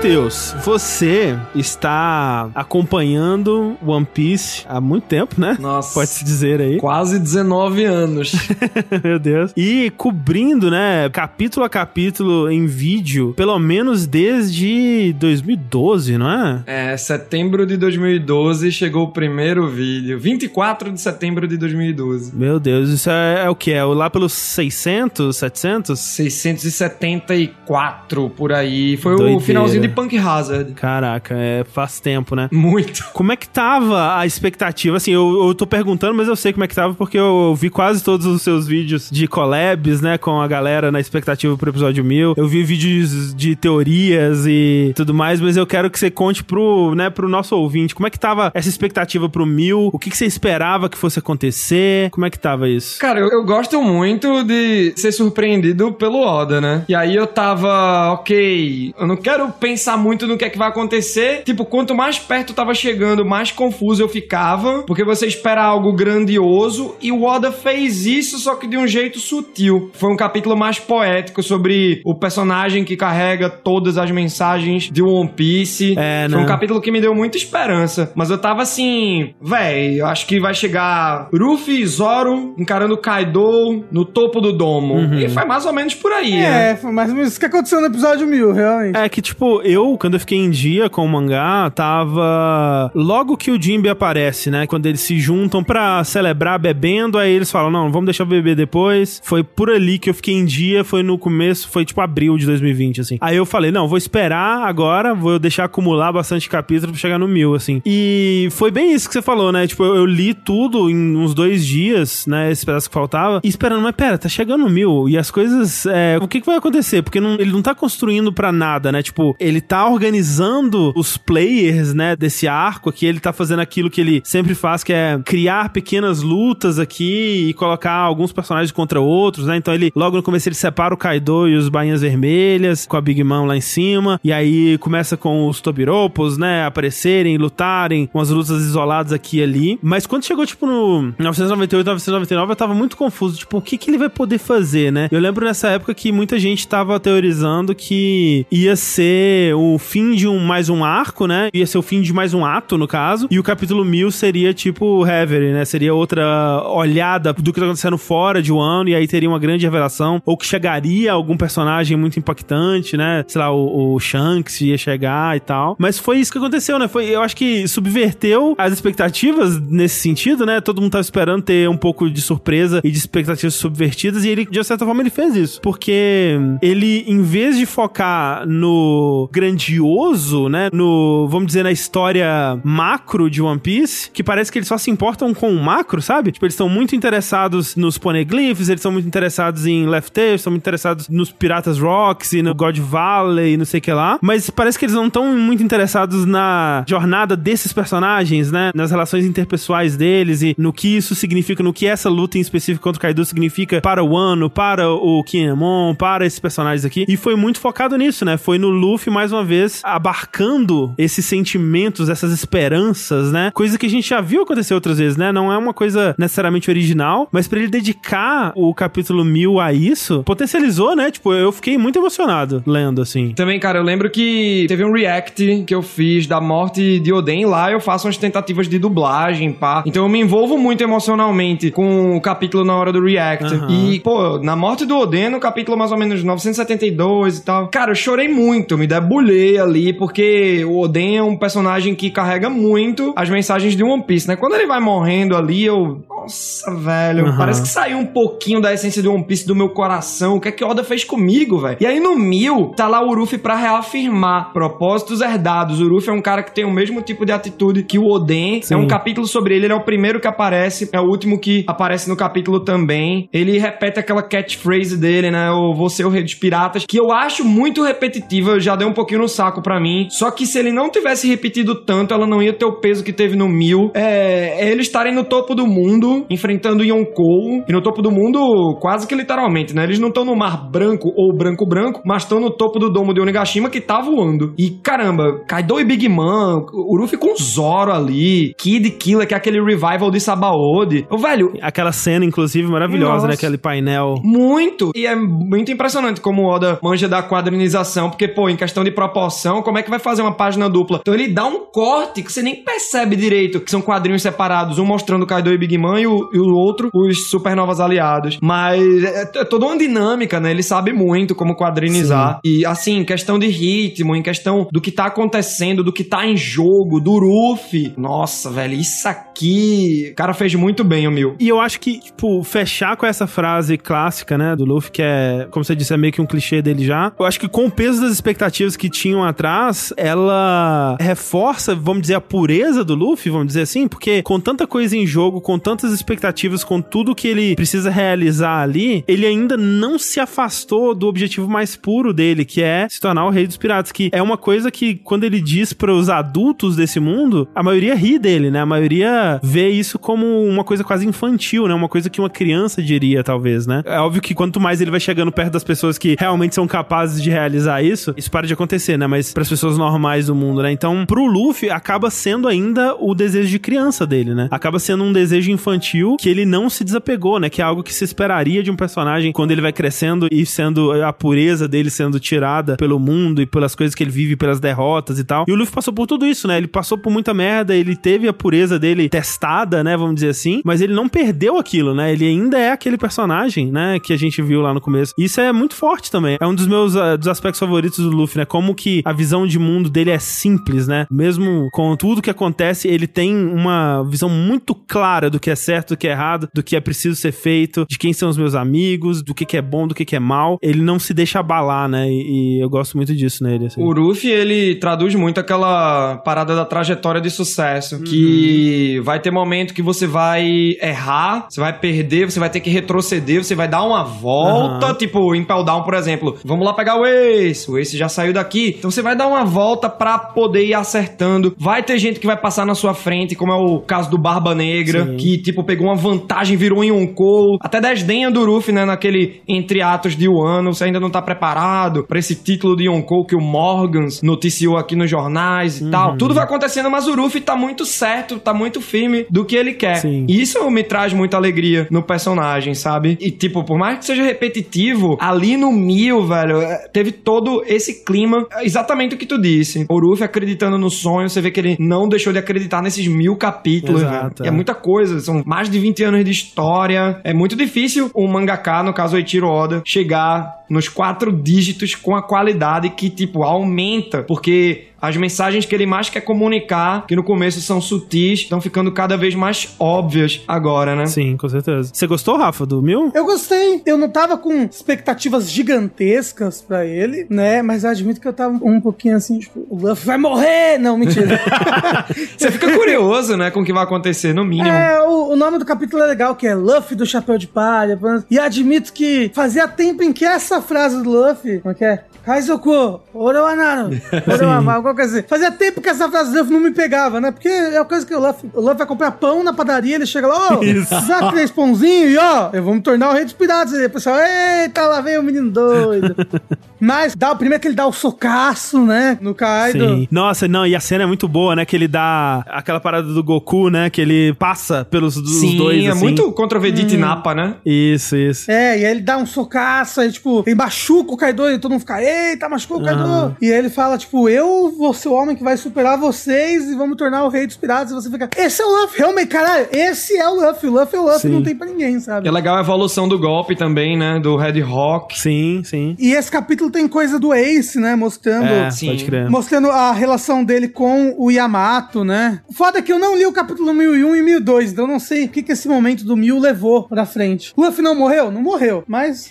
Matheus, você está acompanhando One Piece há muito tempo, né? Nossa. Pode-se dizer aí. Quase 19 anos. *laughs* Meu Deus. E cobrindo, né, capítulo a capítulo em vídeo, pelo menos desde 2012, não é? É, setembro de 2012 chegou o primeiro vídeo. 24 de setembro de 2012. Meu Deus, isso é, é o que? É lá pelos 600, 700? 674 por aí. Foi o Doideira. finalzinho de Punk Hazard. Caraca, é, faz tempo, né? Muito. Como é que tava a expectativa? Assim, eu, eu tô perguntando, mas eu sei como é que tava, porque eu vi quase todos os seus vídeos de collabs, né, com a galera na expectativa pro episódio 1000. Eu vi vídeos de teorias e tudo mais, mas eu quero que você conte pro, né, pro nosso ouvinte, como é que tava essa expectativa pro 1000? O que, que você esperava que fosse acontecer? Como é que tava isso? Cara, eu, eu gosto muito de ser surpreendido pelo Oda, né? E aí eu tava, ok, eu não quero pensar muito no que é que vai acontecer. Tipo, quanto mais perto tava chegando, mais confuso eu ficava, porque você espera algo grandioso e o Oda fez isso, só que de um jeito sutil. Foi um capítulo mais poético sobre o personagem que carrega todas as mensagens de One Piece. É, Foi né? um capítulo que me deu muita esperança, mas eu tava assim, véi, eu acho que vai chegar Ruffy e Zoro encarando Kaido no topo do domo. E foi mais ou menos por aí, né? é, foi mais ou menos isso que aconteceu no episódio 1000, realmente. É que, tipo, eu, quando eu fiquei em dia com o mangá, tava. Logo que o Jimby aparece, né? Quando eles se juntam pra celebrar bebendo, aí eles falam: não, vamos deixar beber depois. Foi por ali que eu fiquei em dia, foi no começo, foi tipo abril de 2020, assim. Aí eu falei: não, vou esperar agora, vou deixar acumular bastante capítulo pra chegar no mil, assim. E foi bem isso que você falou, né? Tipo, eu, eu li tudo em uns dois dias, né? Esse pedaço que faltava, e esperando, mas pera, tá chegando no mil. E as coisas. é, o que, que vai acontecer? Porque não- ele não tá construindo pra nada, né? Tipo, ele ele tá organizando os players, né, desse arco aqui, ele tá fazendo aquilo que ele sempre faz, que é criar pequenas lutas aqui e colocar alguns personagens contra outros, né? Então ele, logo no começo, ele separa o Kaido e os Bainhas Vermelhas, com a Big Mom lá em cima, e aí começa com os Tobiropos, né, aparecerem, lutarem, com as lutas isoladas aqui e ali. Mas quando chegou, tipo, no 1998, 1999, eu tava muito confuso, tipo, o que que ele vai poder fazer, né? Eu lembro nessa época que muita gente tava teorizando que ia ser o fim de um mais um arco, né? Ia ser o fim de mais um ato, no caso, e o capítulo 1000 seria tipo Reverie, né? Seria outra olhada do que tá acontecendo fora de Wano, e aí teria uma grande revelação, ou que chegaria algum personagem muito impactante, né? Sei lá, o, o Shanks ia chegar e tal. Mas foi isso que aconteceu, né? Foi, eu acho que subverteu as expectativas nesse sentido, né? Todo mundo tava esperando ter um pouco de surpresa e de expectativas subvertidas, e ele, de certa forma, ele fez isso. Porque ele, em vez de focar no grandioso, né? No, vamos dizer, na história macro de One Piece, que parece que eles só se importam com o macro, sabe? Tipo, eles estão muito interessados nos poneglyphs, eles são muito interessados em Left Tail, estão muito interessados nos Piratas Rocks e no God Valley e não sei o que lá. Mas parece que eles não estão muito interessados na jornada desses personagens, né? Nas relações interpessoais deles e no que isso significa, no que essa luta em específico contra o Kaido significa para o Wano, para o Kinemon, para esses personagens aqui. E foi muito focado nisso, né? Foi no Luffy, mais uma vez, abarcando esses sentimentos, essas esperanças, né? Coisa que a gente já viu acontecer outras vezes, né? Não é uma coisa necessariamente original, mas para ele dedicar o capítulo 1000 a isso, potencializou, né? Tipo, eu fiquei muito emocionado lendo, assim. Também, cara, eu lembro que teve um react que eu fiz da morte de Oden. Lá eu faço umas tentativas de dublagem, pá. Então eu me envolvo muito emocionalmente com o capítulo na hora do react. Aham. E, pô, na morte do Oden, no capítulo mais ou menos 972 e tal. Cara, eu chorei muito, me debulhei ali, porque o Oden é um personagem que carrega muito as mensagens de One Piece, né? Quando ele vai morrendo ali, eu. Nossa, velho. Aham. Parece que saiu um pouquinho da essência de One Piece do meu coração. O que é que Oda fez comigo, velho? E aí no Mil, tá lá o Ruffy pra reafirmar propósitos herdados. O Ruffy é um cara que tem o mesmo tipo de atitude que o Oden. Sim. É um capítulo sobre ele, ele é o primeiro que aparece, é o último que aparece no capítulo também. Ele repete aquela catchphrase dele, né? O você é o rei dos piratas, que eu acho muito repetitiva, já deu um pouquinho no saco pra mim. Só que se ele não tivesse repetido tanto, ela não ia ter o peso que teve no Mil. É, é eles estarem no topo do mundo, enfrentando Yonkou. E no topo do mundo, quase que literalmente, né? Eles não estão no mar branco ou branco-branco, mas estão no topo do domo de Onigashima que tá voando. E caramba, Kaido e Big Man, o Luffy com Zoro ali, Kid Killer, que é aquele revival de Sabaody. Ô, velho, Aquela cena, inclusive, maravilhosa, Nossa. né? Aquele painel. muito. E é muito impressionante como o Oda manja da quadrinização, porque, pô, em questão de proporção, como é que vai fazer uma página dupla? Então ele dá um corte que você nem percebe direito, que são quadrinhos separados, um mostrando Kaido e Big Man e o, e o outro os supernovas aliados. Mas é, é toda uma dinâmica, né? Ele sabe muito como quadrinizar. E, assim, em questão de ritmo, em questão do que tá acontecendo, do que tá em jogo, do Ruffy. Nossa, velho, isso aqui... O cara fez muito bem, o Mil. E eu acho que, tipo, fechar com essa frase clássica, né, do Luffy, que é, como você disse, é meio que um clichê dele já. Eu acho que com o peso das expectativas que tinham atrás, ela reforça, vamos dizer, a pureza do Luffy, vamos dizer assim, porque com tanta coisa em jogo, com tantas expectativas, com tudo que ele precisa realizar ali, ele ainda não se afastou do objetivo mais puro dele, que é se tornar o rei dos piratas, que é uma coisa que quando ele diz para os adultos desse mundo, a maioria ri dele, né? A maioria vê isso como uma coisa quase infantil, né? Uma coisa que uma criança diria, talvez, né? É óbvio que quanto mais ele vai chegando perto das pessoas que realmente são capazes de realizar isso, isso para de acontecer, né? Mas para as pessoas normais do mundo, né? Então, pro Luffy acaba sendo ainda o desejo de criança dele, né? Acaba sendo um desejo infantil que ele não se desapegou, né? Que é algo que se esperaria de um personagem quando ele vai crescendo e sendo a pureza dele sendo tirada pelo mundo e pelas coisas que ele vive, pelas derrotas e tal. E o Luffy passou por tudo isso, né? Ele passou por muita merda, ele teve a pureza dele testada, né? Vamos dizer assim, mas ele não perdeu aquilo, né? Ele ainda é aquele personagem, né? Que a gente viu lá no começo. Isso é muito forte também. É um dos meus ah, dos aspectos favoritos do Luffy, né? Como que a visão de mundo dele é simples, né? Mesmo com tudo que acontece, ele tem uma visão muito clara do que é certo, do que é errado, do que é preciso ser feito, de quem são os meus amigos, do que, que é bom, do que, que é mal. Ele não se deixa abalar, né? E, e eu gosto muito disso nele. Assim. O Ruffy, ele traduz muito aquela parada da trajetória de sucesso, que vai ter momento que você vai errar, você vai perder, você vai ter que retroceder, você vai dar uma volta, Aham. tipo, Impel Down, por exemplo. Vamos lá pegar o Ace, o Ace já saiu daqui. Então você vai dar uma volta pra poder ir acertando. Vai ter gente que vai passar na sua frente, como é o caso do Barba Negra, Sim. que, tipo, pegou uma vantagem, virou em Yonkou. Até desdenha do Ruffy, né, naquele entre atos de Wano, você ainda não tá preparado pra esse título de Yonkou que o Morgans noticiou aqui nos jornais e tal. Tudo vai acontecendo, mas o Ruffy tá muito certo, tá muito firme do que ele quer. Sim. E isso me traz muita alegria no personagem, sabe? E, tipo, por mais que seja repetitivo, ali no Mil, velho, é, teve todo esse clima, é exatamente o que tu disse. O Ruffy acreditando no sonho, você vê que ele não deixou de acreditar nesses mil capítulos, Exato, velho. É é. muita coisa, são mais de 20 anos de história. É muito difícil um mangaka, no caso o Eiichiro Oda, chegar nos quatro dígitos com a qualidade que, tipo, aumenta, porque as mensagens que ele mais quer comunicar, que no começo são sutis, estão ficando cada vez mais óbvias agora, né? Sim, com certeza. Você gostou, Rafa, do Mil? Eu gostei. Eu não tava com expectativas gigantescas pra ele, né? Mas eu admito que eu tava um pouquinho assim, tipo, o Luffy vai morrer! Não, mentira. *laughs* Você fica curioso, né, com o que vai acontecer, no mínimo. É, o, o nome do capítulo é legal, que é Luffy do Chapéu de Palha. E admito que fazia tempo em que essa frase do Luffy, como é que é? Kaizoku, Oroanaru, *laughs* Oroama, alguma coisa assim. Fazia tempo que essa frase do Luffy não me pegava, né? Porque é a coisa que o Luffy, o Luffy vai comprar pão na padaria, ele chega lá, ô, dá três pãozinhos e ó, eu vou me tornar o rei dos piratas. E aí o pessoal, eita, lá vem o menino doido. *laughs* Mas dá, o primeiro que ele dá o socaço, né, no Kaido. Sim. Nossa, não, e a cena é muito boa, né? Que ele dá aquela parada do Goku, né? Que ele passa pelos dos Sim, dois, é assim. muito contra o Vegeta e Napa, né? Isso, isso. É, e aí ele dá um socaço, aí, tipo, ele machuca o Kaido e todo mundo fica, eita, machucou o Kaido. Aham. E aí ele fala, tipo, eu vou ser o homem que vai superar vocês e vamos tornar o rei dos piratas. E você fica, esse é o Luffy, realmente, caralho, esse é o Luffy. O Luffy é o Luffy, Sim. não tem pra ninguém, sabe? É legal a evolução do golpe também, né? Do Red Rock. Sim, sim. E esse capítulo tem coisa do Ace, né, mostrando... É, sim. pode crer. Mostrando a relação dele com o Yamato, né? O foda é que eu não li o capítulo 1001 e 1002, então eu não sei o que, que esse momento do Mil levou pra frente. O Luffy não morreu? Não morreu, mas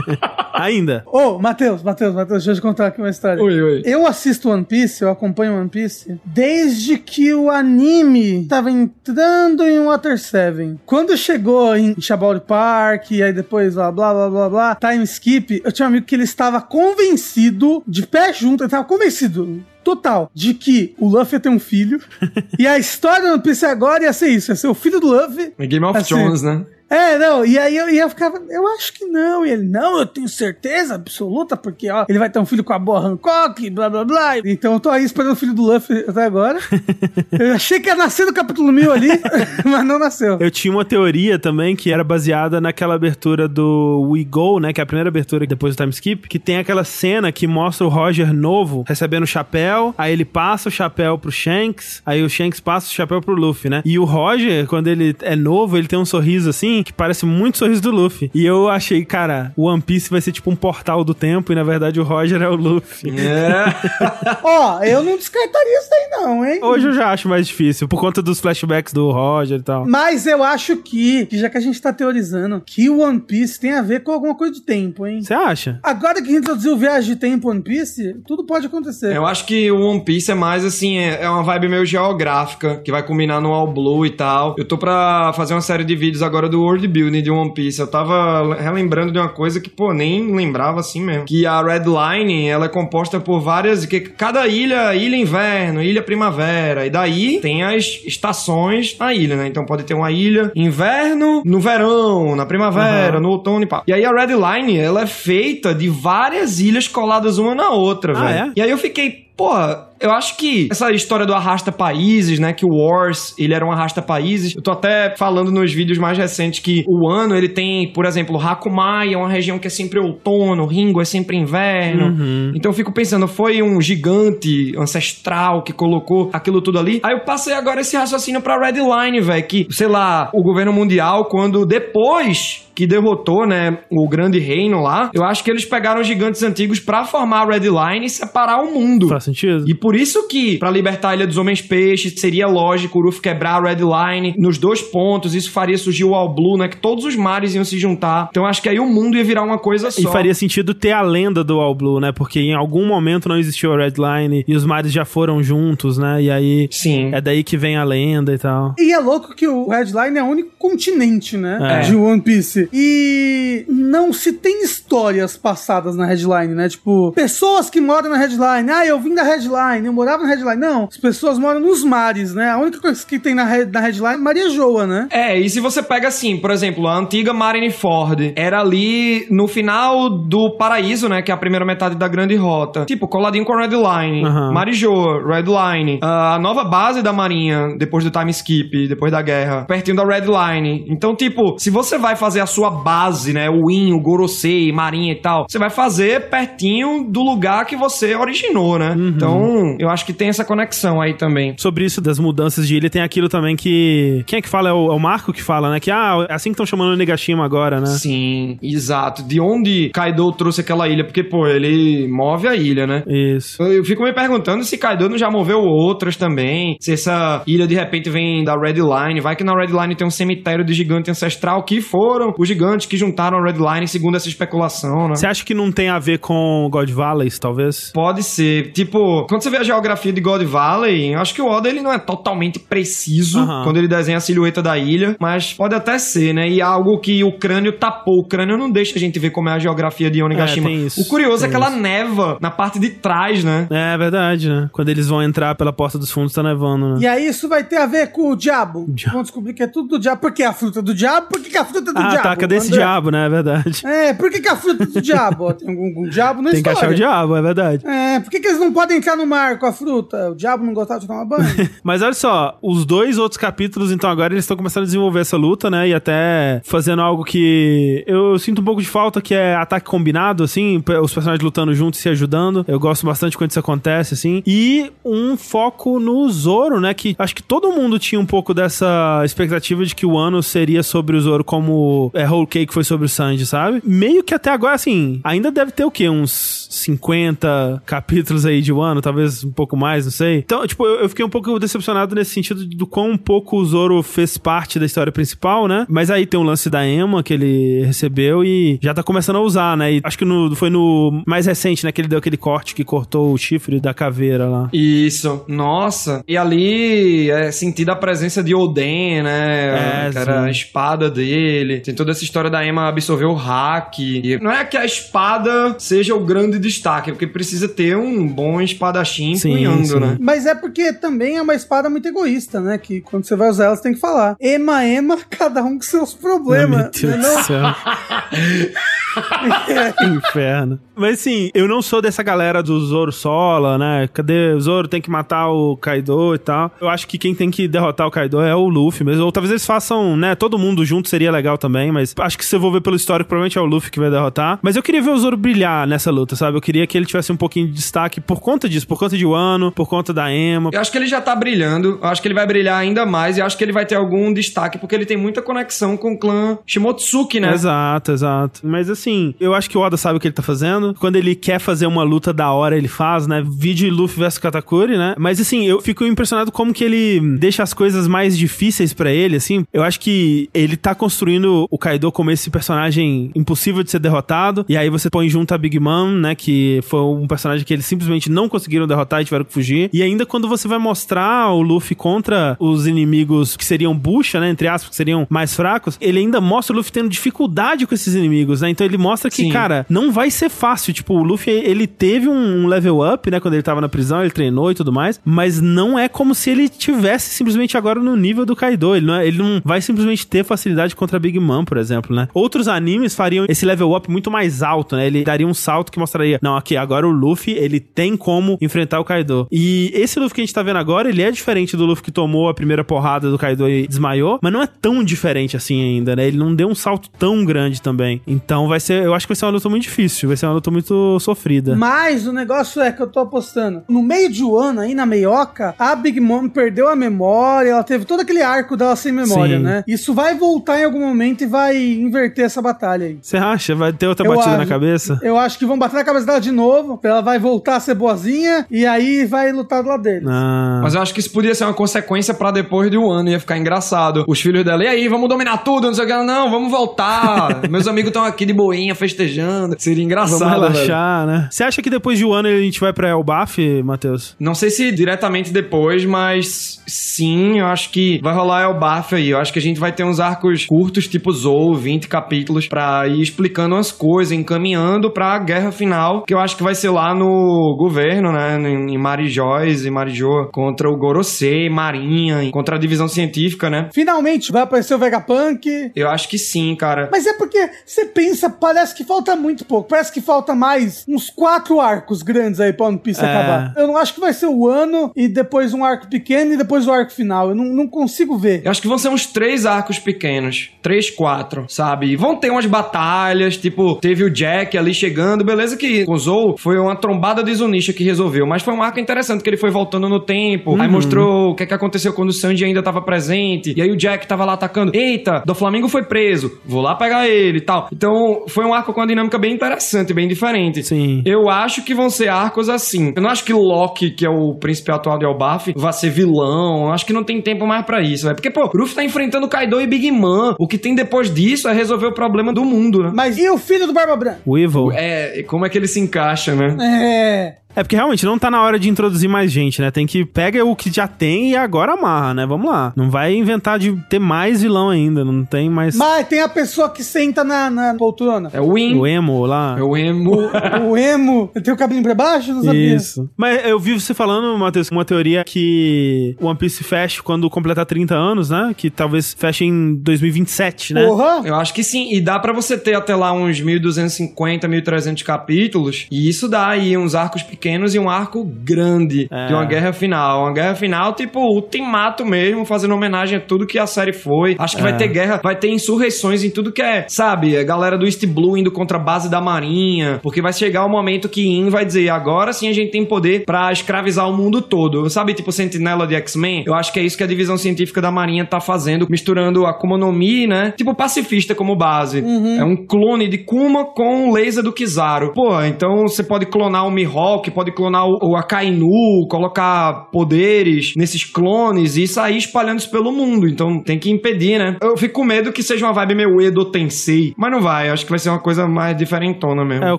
*laughs* Ainda. Ô, Matheus, Matheus, Matheus, deixa eu te contar aqui uma história. Oi, oi. Eu assisto One Piece, eu acompanho One Piece, desde que o anime tava entrando em Water 7. Quando chegou em Shabori Park, e aí depois blá blá blá blá blá, Time Skip, eu tinha um amigo que ele estava convencido, de pé junto, ele estava convencido. Total, de que o Luffy ia ter um filho. *laughs* e a história do One Piece agora ia ser isso: ia ser o filho do Luffy. É Game of Assim, Thrones, né? É, não, e aí eu, e eu ficava, eu acho que não. E ele, não, eu tenho certeza absoluta, porque, ó, ele vai ter um filho com a boa Hancock, blá blá blá. Então eu tô aí esperando o filho do Luffy até agora. *laughs* eu achei que ia nascer no capítulo 1000 ali, *laughs* mas não nasceu. Eu tinha uma teoria também que era baseada naquela abertura do We Go, né? Que é a primeira abertura depois do time skip. Que tem aquela cena que mostra o Roger novo recebendo o chapéu. Aí ele passa o chapéu pro Shanks. Aí o Shanks passa o chapéu pro Luffy, né? E o Roger, quando ele é novo, ele tem um sorriso assim que parece muito o sorriso do Luffy. E eu achei, cara, o One Piece vai ser tipo um portal do tempo. E na verdade o Roger é o Luffy. É. *laughs* Ó, eu não descartaria isso aí não, hein? Hoje eu já acho mais difícil, por conta dos flashbacks do Roger e tal. Mas eu acho que, que já que a gente tá teorizando, que o One Piece tem a ver com alguma coisa de tempo, hein? Você acha? Agora que introduziu viagem de tempo One Piece, tudo pode acontecer. Eu acho que o One Piece é mais assim, é, é uma vibe meio geográfica, que vai combinar no All Blue e tal. Eu tô pra fazer uma série de vídeos agora do World Building de One Piece. Eu tava relembrando de uma coisa que, pô, nem lembrava assim mesmo. Que a Red Line, ela é composta por várias. que Cada ilha, ilha inverno, ilha primavera. E daí tem as estações na ilha, né? Então pode ter uma ilha inverno no verão, na primavera, no outono e pá. E aí a Red Line, ela é feita de várias ilhas coladas uma na outra, Ah, velho. é? E aí eu fiquei, porra, eu acho que essa história do arrasta países, né, que o Wars, ele era um arrasta países. Eu tô até falando nos vídeos mais recentes que o ano ele tem, por exemplo, Hakumai é uma região que é sempre outono, Ringo é sempre inverno. Uhum. Então eu fico pensando, foi um gigante ancestral que colocou aquilo tudo ali. Aí eu passei agora esse raciocínio pra Red Line, velho, que, sei lá, o governo mundial quando depois que derrotou, né, o grande reino lá, eu acho que eles pegaram os gigantes antigos pra formar a Red Line e separar o mundo. Faz sentido. E por isso que, pra libertar a Ilha dos Homens Peixes, seria lógico o Ruff quebrar a Red Line nos dois pontos. Isso faria surgir o All Blue, né? Que todos os mares iam se juntar. Então acho que aí o mundo ia virar uma coisa só. E faria sentido ter a lenda do All Blue, né? Porque em algum momento não existiu a Red Line e os mares já foram juntos, né? E aí Sim. é daí que vem a lenda e tal. E é louco que o Redline é o único continente, né? É. De One Piece. E não se tem histórias passadas na Headline, né? Tipo, pessoas que moram na Headline. Ah, eu vim da Headline, eu morava na Headline. Não, as pessoas moram nos mares, né? A única coisa que tem na, Red- na Headline é Maria Joa, né? É, e se você pega assim, por exemplo, a antiga Marineford era ali no final do Paraíso, né? Que é a primeira metade da Grande Rota. Tipo, coladinho com a Red Line. Aham. Marijoa, Red Line. Ah, a nova base da Marinha, depois do time skip, depois da guerra, pertinho da Red Line. Então, tipo, se você vai fazer a sua base, né? O Win, o Gorosei, Marinha e tal, você vai fazer pertinho do lugar que você originou, né? Então, eu acho que tem essa conexão aí também. Sobre isso das mudanças de ilha, tem aquilo também que. Quem é que fala? É o, é o Marco que fala, né? Que ah, é assim que estão chamando o Negashima agora, né? Sim, exato. De onde Kaido trouxe aquela ilha? Porque, pô, ele move a ilha, né? Isso. Eu fico me perguntando se Kaido não já moveu outras também. Se essa ilha de repente vem da Red Line. Vai que na Red Line tem um cemitério de gigante ancestral que foram os gigantes que juntaram a Red Line, segundo essa especulação, né? Você acha que não tem a ver com God Valleys, talvez? Pode ser. Tipo, quando você vê a geografia de God Valley, eu acho que o Oda ele não é totalmente preciso Aham. quando ele desenha a silhueta da ilha, mas pode até ser, né? E algo que o crânio tapou. O crânio não deixa a gente ver como é a geografia de Onigashima. É, tem isso. o curioso é Tem que ela isso. neva na parte de trás, né? É verdade, né? Quando eles vão entrar pela porta dos fundos, tá nevando, né? E aí isso vai ter a ver com o diabo. Diabo. Vamos descobrir que é tudo do diabo. Por que a fruta do diabo? Por que, que a fruta é do Ah, diabo? tá, cadê esse André? diabo, né? É verdade. É, por que, que a fruta é do diabo? Tem algum, algum diabo na Tem que história. achar o diabo, é verdade. É, por que, que eles não podem entrar no mar com a fruta? O diabo não gostava de tomar banho? *laughs* Mas olha só, os dois outros capítulos, então agora eles estão começando a desenvolver essa luta, né? E até fazendo algo que eu sinto um pouco de falta, que é ataque combinado, assim, os personagens lutando juntos e se ajudando. Eu gosto bastante quando isso acontece, assim. E um foco no Zoro, né? Que acho que todo mundo tinha um pouco dessa expectativa de que o ano seria sobre o Zoro como é, Whole Cake foi sobre o Sanji, sabe? Meio que até agora, assim, ainda deve ter o quê? Uns 50 capítulos aí de Wano, talvez um pouco mais, não sei. Então, tipo, eu, eu fiquei um pouco decepcionado nesse sentido do quão pouco o Zoro fez parte da história principal, né? Mas aí tem o lance da Emma que ele recebeu e já tá começando a usar, né? E acho que no, foi no mais recente, né? Que ele deu aquele corte que cortou o chifre da caveira lá. Isso, nossa. E ali é sentida a presença de Oden, né? É, era sim. a espada dele. Tem toda essa história da Emma absorver o hack. E não é que a espada seja o grande destaque, é porque precisa ter um bom espadachim Sim, empunhando, sim. né? Mas é porque também é uma espada muito egoísta, né? Que quando você vai usar ela, você tem que falar. Ema, ema, *laughs* cada um com seus Meu problemas. Deus né? do céu. *laughs* *laughs* Inferno. Mas assim, eu não sou dessa galera do Zoro Sola, né? Cadê o Zoro tem que matar o Kaido e tal. Eu acho que quem tem que derrotar o Kaido é o Luffy mesmo. Ou talvez eles façam, né? Todo mundo junto seria legal também, mas acho que se eu vou ver pelo histórico, provavelmente é o Luffy que vai derrotar. Mas eu queria ver o Zoro brilhar nessa luta, sabe? Eu queria que ele tivesse um pouquinho de destaque por conta disso, por conta de Wano, por conta da Emma. Eu acho que ele já tá brilhando, eu acho que ele vai brilhar ainda mais e acho que ele vai ter algum destaque porque ele tem muita conexão com o clã Shimotsuki, né? Exato, exato. Mas assim, eu acho que o Oda sabe o que ele tá fazendo. Quando ele quer fazer uma luta da hora, ele faz, né? Vídeo Luffy vs Katakuri, né? Mas assim, eu fico impressionado como que ele deixa as coisas mais difíceis pra ele, assim. Eu acho que ele tá construindo o Kaido como esse personagem impossível de ser derrotado. E aí você põe junto a Big Mom, né? Que foi um personagem que eles simplesmente não conseguiram derrotar e tiveram que fugir. E ainda quando você vai mostrar o Luffy contra os inimigos que seriam bucha, né? Entre aspas, que seriam mais fracos, ele ainda mostra o Luffy tendo dificuldade com esses inimigos, né? Então ele mostra que, Sim. cara, não vai ser fácil. Tipo, o Luffy, ele teve um level up, né? Quando ele tava na prisão, ele treinou e tudo mais. Mas não é como se ele tivesse simplesmente agora no nível do Kaido. Ele não, é- ele não vai simplesmente ter facilidade contra a Big Mom, por exemplo, né? Outros animes fariam esse level up muito mais alto, né? Ele daria um salto que mostraria, não, aqui, agora o Luffy, ele tem como enfrentar o Kaido. E esse Luffy que a gente tá vendo agora, ele é diferente do Luffy que tomou a primeira porrada do Kaido e desmaiou, mas não é tão diferente assim ainda, né? Ele não deu um salto tão grande também. Então vai ser, eu acho que vai ser uma luta muito difícil, vai ser uma luta muito sofrida. Mas o negócio é que eu tô apostando. No meio de Wano, aí na meioca, a Big Mom perdeu a memória, ela teve todo aquele arco dela sem memória, Sim. né? Isso vai voltar em algum momento e vai inverter essa batalha aí. Você acha? Vai ter outra Eu batida na acho. cabeça? Eu acho que vão bater na cabeça dela de novo. Ela vai voltar a ser vovozinha e aí vai lutar do lado dele. Ah. Mas eu acho que isso podia ser uma consequência pra depois de um ano, ia ficar engraçado. Os filhos dela, e aí, vamos dominar tudo, não sei o que. Ela, Não, vamos voltar. *laughs* Meus amigos estão aqui de boinha, festejando. Seria engraçado, Vamos velho. relaxar, né? Você acha que depois de um ano a gente vai pra Elbaf, Matheus? Não sei se diretamente depois, mas sim, eu acho que vai rolar o bafo aí. Eu acho que a gente vai ter uns arcos curtos, tipo Zou, 20 capítulos, pra ir explicando as coisas, encaminhando pra guerra final, que eu acho que vai ser lá no governo, né? Em Marijóis e Marijô, contra o Gorosei, Marinha, e contra a divisão científica, né? Finalmente vai aparecer o Vegapunk. Eu acho que sim, cara. Mas é porque você pensa, parece que falta muito pouco. Parece que falta mais uns quatro arcos grandes aí pra One Piece É. acabar. Eu não acho que vai ser o ano e depois um arco pequeno e depois o arco final. Eu não, não consigo ver. Eu acho que vão ser uns três arcos pequenos. Três, quatro, sabe? E vão ter umas batalhas, tipo, teve o Jack ali chegando, beleza que o Zou foi uma trombada de Zunisha que resolveu, mas foi um arco interessante, que ele foi voltando no tempo, aí mostrou o que, é que aconteceu quando o Sanji ainda tava presente, e aí o Jack tava lá atacando, eita, do Flamengo foi preso, vou lá pegar ele e tal. Então, foi um arco com uma dinâmica bem interessante, bem diferente. Sim. Eu acho que vão ser arcos assim. Eu não acho que Loki, que é o príncipe atual de Elbaf, vai ser vilão. Eu acho que não tem tempo mais pra isso, velho. Porque, pô, o Ruff tá enfrentando Kaido e Big Man. O que tem depois disso é resolver o problema do mundo, né? Mas e o filho do Barba Branca? O Evil. É, como é que ele se encaixa, né? É. É porque realmente não tá na hora de introduzir mais gente, né? Tem que pega o que já tem e agora amarra, né? Vamos lá. Não vai inventar de ter mais vilão ainda, não tem mais Mas tem a pessoa que senta na, na poltrona. É o Win. o emo lá. É o emo. O emo. Ele tem o cabelinho pra baixo? Não sabia. Isso. Mas eu vi você falando, Matheus, uma teoria que One Piece fecha quando completar 30 anos, né? Que talvez feche em 2027, né? Porra. Eu acho que sim. E dá pra você ter até lá uns 1250, 1300 capítulos. E isso dá aí uns arcos pequenos e um arco grande É. de uma guerra final. Uma guerra final, tipo, ultimato mesmo, fazendo homenagem a tudo que a série foi. Acho que vai ter guerra, vai ter insurreições em tudo que é, sabe? A galera do East Blue indo contra a base da Marinha. Porque vai chegar o momento que In vai dizer: agora sim a gente tem poder pra escravizar o mundo todo. Sabe, tipo, Sentinela de X-Men? Eu acho que é isso que a divisão científica da Marinha tá fazendo, misturando a Akuma no Mi, né? Tipo, pacifista como base. É um clone de Kuma com o laser do Kizaru. Pô, então você pode clonar o Mihawk, pode clonar o, o Akainu, colocar poderes nesses clones e sair espalhando isso pelo mundo. Então tem que impedir, né? Eu fico com medo que seja uma vibe meio Edo Tensei, mas não vai. Acho que vai ser uma coisa mais diferentona mesmo. É, eu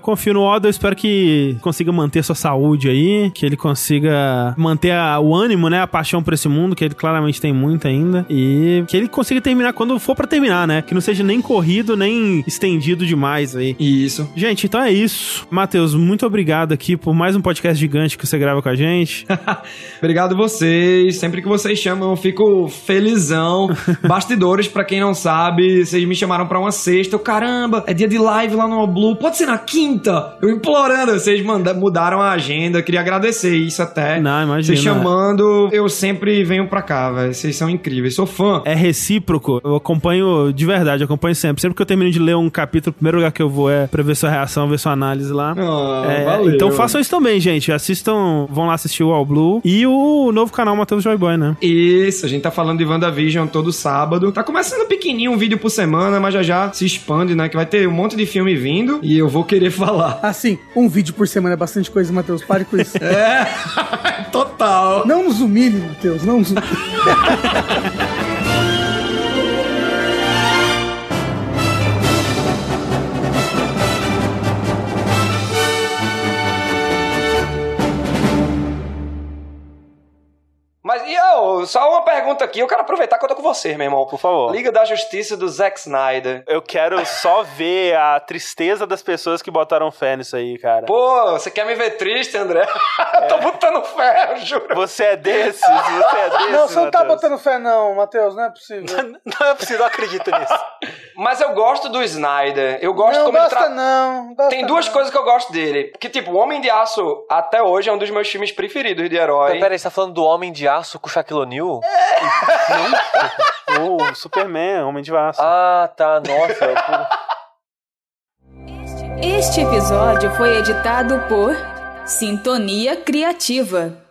confio no Oda, eu espero que consiga manter sua saúde aí, que ele consiga manter a- o ânimo, né, a paixão por esse mundo, que ele claramente tem muito ainda, e que ele consiga terminar quando for pra terminar, né, que não seja nem corrido, nem estendido demais aí. Isso. Gente, então é isso. Matheus, muito obrigado aqui por mais um podcast gigante que você grava com a gente. *laughs* Obrigado vocês. Sempre que vocês chamam, eu fico felizão. *laughs* Bastidores, pra quem não sabe, vocês me chamaram pra uma sexta. Eu, caramba, é dia de live lá no All Blue. Pode ser na quinta? Eu implorando. Vocês manda- mudaram a agenda. Eu queria agradecer isso até. Não, imagina. Vocês chamando, eu sempre venho pra cá, velho. Vocês são incríveis. Sou fã. É recíproco. Eu acompanho de verdade, eu acompanho sempre. Sempre que eu termino de ler um capítulo, o primeiro lugar que eu vou é pra ver sua reação, ver sua análise lá. Ah, É, valeu. então façam isso também, gente. Assistam, vão lá assistir o All Blue e o novo canal Matheus Joy Boy, né? Isso, a gente tá falando de WandaVision todo sábado. Tá começando pequenininho, um vídeo por semana, mas já já se expande, né? Que vai ter um monte de filme vindo e eu vou querer *laughs* falar. Assim, um vídeo por semana é bastante coisa, Matheus. Pare com isso. *laughs* É, *laughs* total. Não nos humilhe, Matheus. Não nos humilhe. Eu, só uma pergunta aqui. Eu quero aproveitar que eu tô com vocês, meu irmão. Por favor. Liga da Justiça do Zack Snyder. Eu quero só ver a tristeza das pessoas que botaram fé nisso aí, cara. Pô, você quer me ver triste, André? *laughs* eu tô botando fé, eu juro. Você é desses, você é desses, Não, você não tá Matheus. botando fé, não, Matheus. Não é possível. *laughs* Não é possível, eu acredito nisso. *laughs* Mas eu gosto do Snyder. Eu gosto não como ele gosta, tra... não. Gosta Tem duas não. coisas que eu gosto dele. Que, tipo, O Homem de Aço, até hoje, é um dos meus filmes preferidos de herói. Peraí, você tá falando do Homem de Aço com o Shaquille O'Neal? O Superman, Homem de Aço. Ah, tá. Nossa. eu- Este episódio foi editado por Sintonia Criativa.